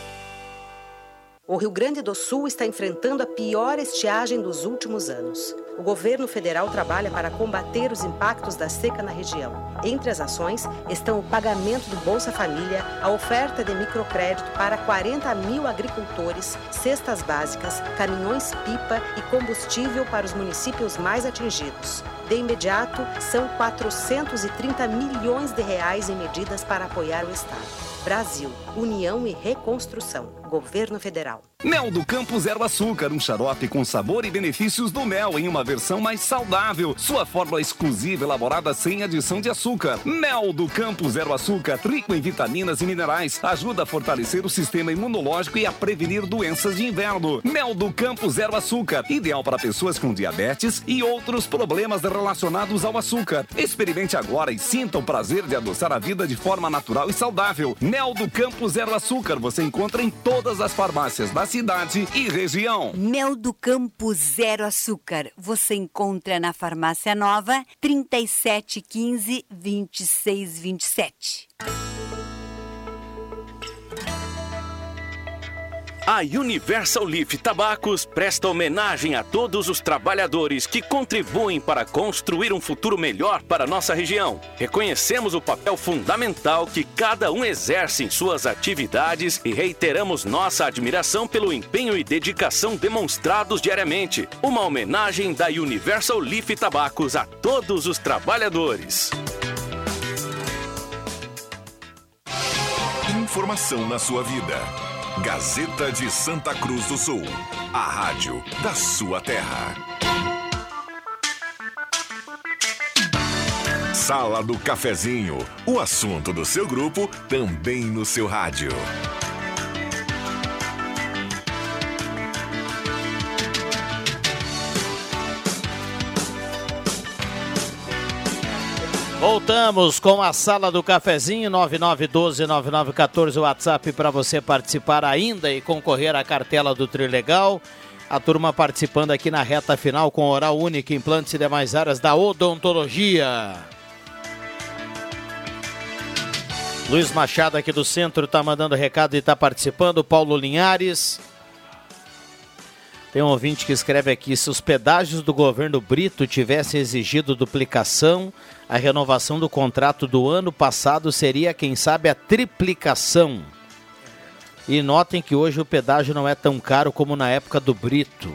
O Rio Grande do Sul está enfrentando a pior estiagem dos últimos anos. O governo federal trabalha para combater os impactos da seca na região. Entre as ações estão o pagamento do Bolsa Família, a oferta de microcrédito para 40 mil agricultores, cestas básicas, caminhões-pipa e combustível para os municípios mais atingidos. De imediato, são 430 milhões de reais em medidas para apoiar o Estado. Brasil, União e Reconstrução. Governo Federal. Mel do Campo Zero Açúcar, um xarope com sabor e benefícios do mel em uma versão mais saudável. Sua fórmula exclusiva elaborada sem adição de açúcar. Mel do Campo Zero Açúcar, rico em vitaminas e minerais, ajuda a fortalecer o sistema imunológico e a prevenir doenças de inverno. Mel do Campo Zero Açúcar, ideal para pessoas com diabetes e outros problemas relacionados ao açúcar. Experimente agora e sinta o prazer de adoçar a vida de forma natural e saudável. Mel do Campo Zero Açúcar você encontra em todas as farmácias da cidade e região. Mel do Campo Zero Açúcar. Você encontra na Farmácia Nova 3715 2627. A Universal Leaf Tabacos presta homenagem a todos os trabalhadores que contribuem para construir um futuro melhor para nossa região. Reconhecemos o papel fundamental que cada um exerce em suas atividades e reiteramos nossa admiração pelo empenho e dedicação demonstrados diariamente. Uma homenagem da Universal Leaf Tabacos a todos os trabalhadores. Informação na sua vida. Gazeta de Santa Cruz do Sul. A rádio da sua terra. Sala do Cafezinho, o assunto do seu grupo também no seu rádio. Voltamos com a sala do cafezinho 99129914 o WhatsApp para você participar ainda e concorrer à cartela do Trilegal. A turma participando aqui na reta final com oral único, implantes e demais áreas da odontologia. Luiz Machado aqui do centro está mandando recado e está participando. Paulo Linhares. Tem um ouvinte que escreve aqui: se os pedágios do governo Brito tivessem exigido duplicação, a renovação do contrato do ano passado seria, quem sabe, a triplicação. E notem que hoje o pedágio não é tão caro como na época do Brito.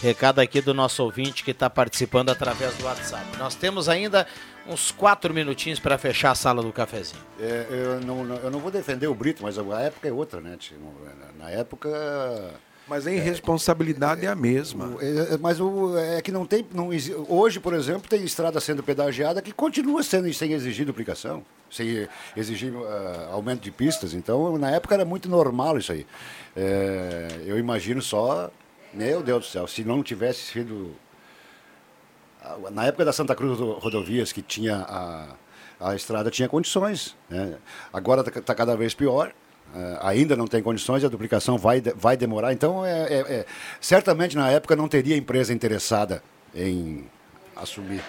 Recado aqui do nosso ouvinte que está participando através do WhatsApp. Nós temos ainda uns quatro minutinhos para fechar a sala do cafezinho. É, eu, não, eu não vou defender o Brito, mas a época é outra, né? Na época. Mas a irresponsabilidade é, a mesma. É, é, mas o, é que não tem. Não, hoje, por exemplo, tem estrada sendo pedagiada que continua sendo sem exigir duplicação, sem exigir ah, aumento de pistas. Então, na época era muito normal isso aí. É, eu imagino só. Meu Deus do céu, se não tivesse sido. ah, Na época da Santa Cruz Rodo- Rodovias, que tinha a, a estrada tinha condições. né? Agora está cada vez pior. Eh, ainda não tem condições, a duplicação vai, vai demorar. Então, é, é- é- certamente na época não teria empresa interessada em assumir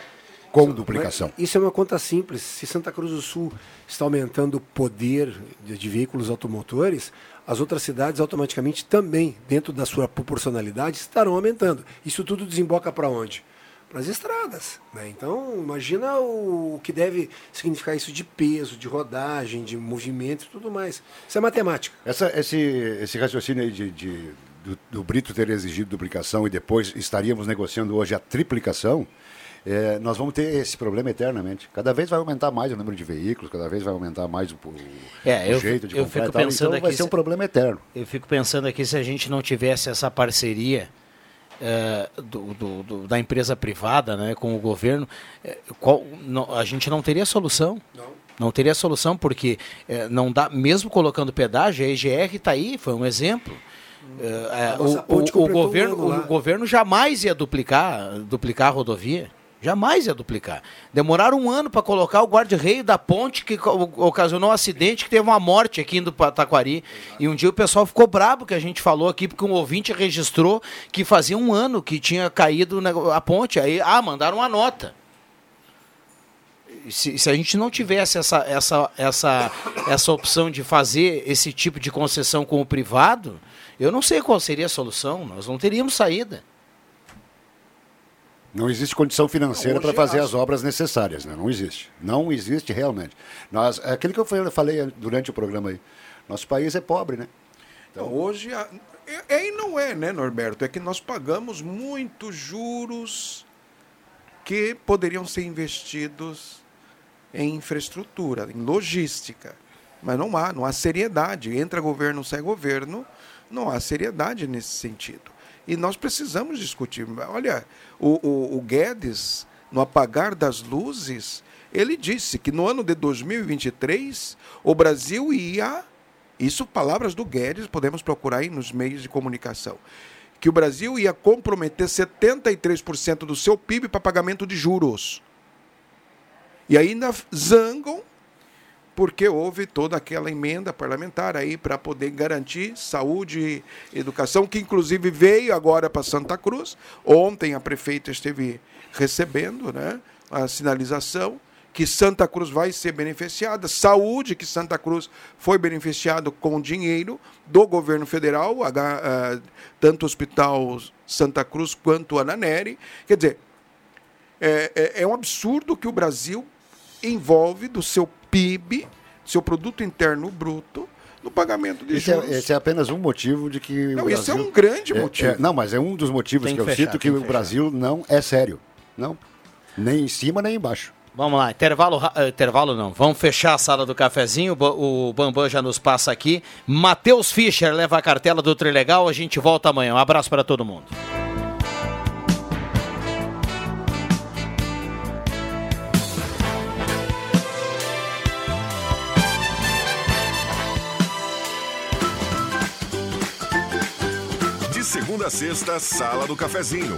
com duplicação. Isso é uma conta simples. Se Santa Cruz do Sul está aumentando o poder de, de veículos automotores, as outras cidades automaticamente também, dentro da sua proporcionalidade, estarão aumentando. Isso tudo desemboca para onde? Para as estradas. né? Então, imagina o, o que deve significar isso de peso, de rodagem, de movimento e tudo mais. Isso é matemática. Essa, esse, esse raciocínio aí de, de- do, do Brito ter exigido duplicação e depois estaríamos negociando hoje a triplicação, eh, nós vamos ter esse problema eternamente. Cada vez vai aumentar mais o número de veículos, cada vez vai aumentar mais o, o- É, o eu, jeito de eu comprar fico e tal, pensando então vai aqui ser um problema eterno. Eu fico pensando aqui se a gente não tivesse essa parceria eh, do- do- do- da empresa privada né, com o governo, eh, qual- não- a gente não teria solução. Não. teria solução, porque eh, não dá, mesmo colocando pedágio, a EGR está aí, foi um exemplo. A nossa o, o- o governo, o governo jamais ia duplicar, duplicar a rodovia. Jamais ia duplicar. Demoraram um ano para colocar o guarda-reio da ponte que ocasionou um acidente que teve uma morte aqui indo para Taquari. E um dia o pessoal ficou brabo que a gente falou aqui, porque um ouvinte registrou que fazia um ano que tinha caído a ponte. Aí, ah, mandaram uma nota. Se, se a gente não tivesse essa, essa, essa, essa opção de fazer esse tipo de concessão com o privado, eu não sei qual seria a solução. Nós não teríamos saída. Não existe condição financeira para fazer as obras necessárias, né? não existe. Não existe realmente. Nós, é aquilo que eu falei- durante o programa aí. Nosso país é pobre, né? Então, hoje, a- é, é e não é, né, Norberto? É que nós pagamos muitos juros que poderiam ser investidos em infraestrutura, em logística. Mas não há, não há seriedade. Entra governo, sai governo, não há seriedade nesse sentido. E nós precisamos discutir. Olha, o, o, o Guedes, no apagar das luzes, ele disse que no ano de 2023 o Brasil ia. Isso, palavras do Guedes, podemos procurar aí nos meios de comunicação. Que o Brasil ia comprometer 73% do seu PIB para pagamento de juros. E ainda zangam porque houve toda aquela emenda parlamentar aí para poder garantir saúde e educação, que inclusive veio agora para Santa Cruz. Ontem a prefeita esteve recebendo né, a sinalização que Santa Cruz vai ser beneficiada, saúde que Santa Cruz foi beneficiado com dinheiro do governo federal, tanto o Hospital Santa Cruz quanto o Ananeri. Quer dizer, é, é- é um absurdo que o Brasil envolve do seu PIB, seu produto interno bruto, no pagamento de Esse é, juros. esse é apenas um motivo de que. Não, o esse é Brasil- um grande é- motivo. é- não, mas é um dos motivos que, que eu fechar, cito que que o Brasil não é sério. Não. Nem em cima, nem embaixo. Vamos lá, intervalo, eh, intervalo não. Vamos fechar a sala do cafezinho. O Bambam já nos passa aqui. Matheus Fischer leva a cartela do Trilegal. A gente volta amanhã. Um abraço para todo mundo. Segunda a sexta, Sala do Cafezinho.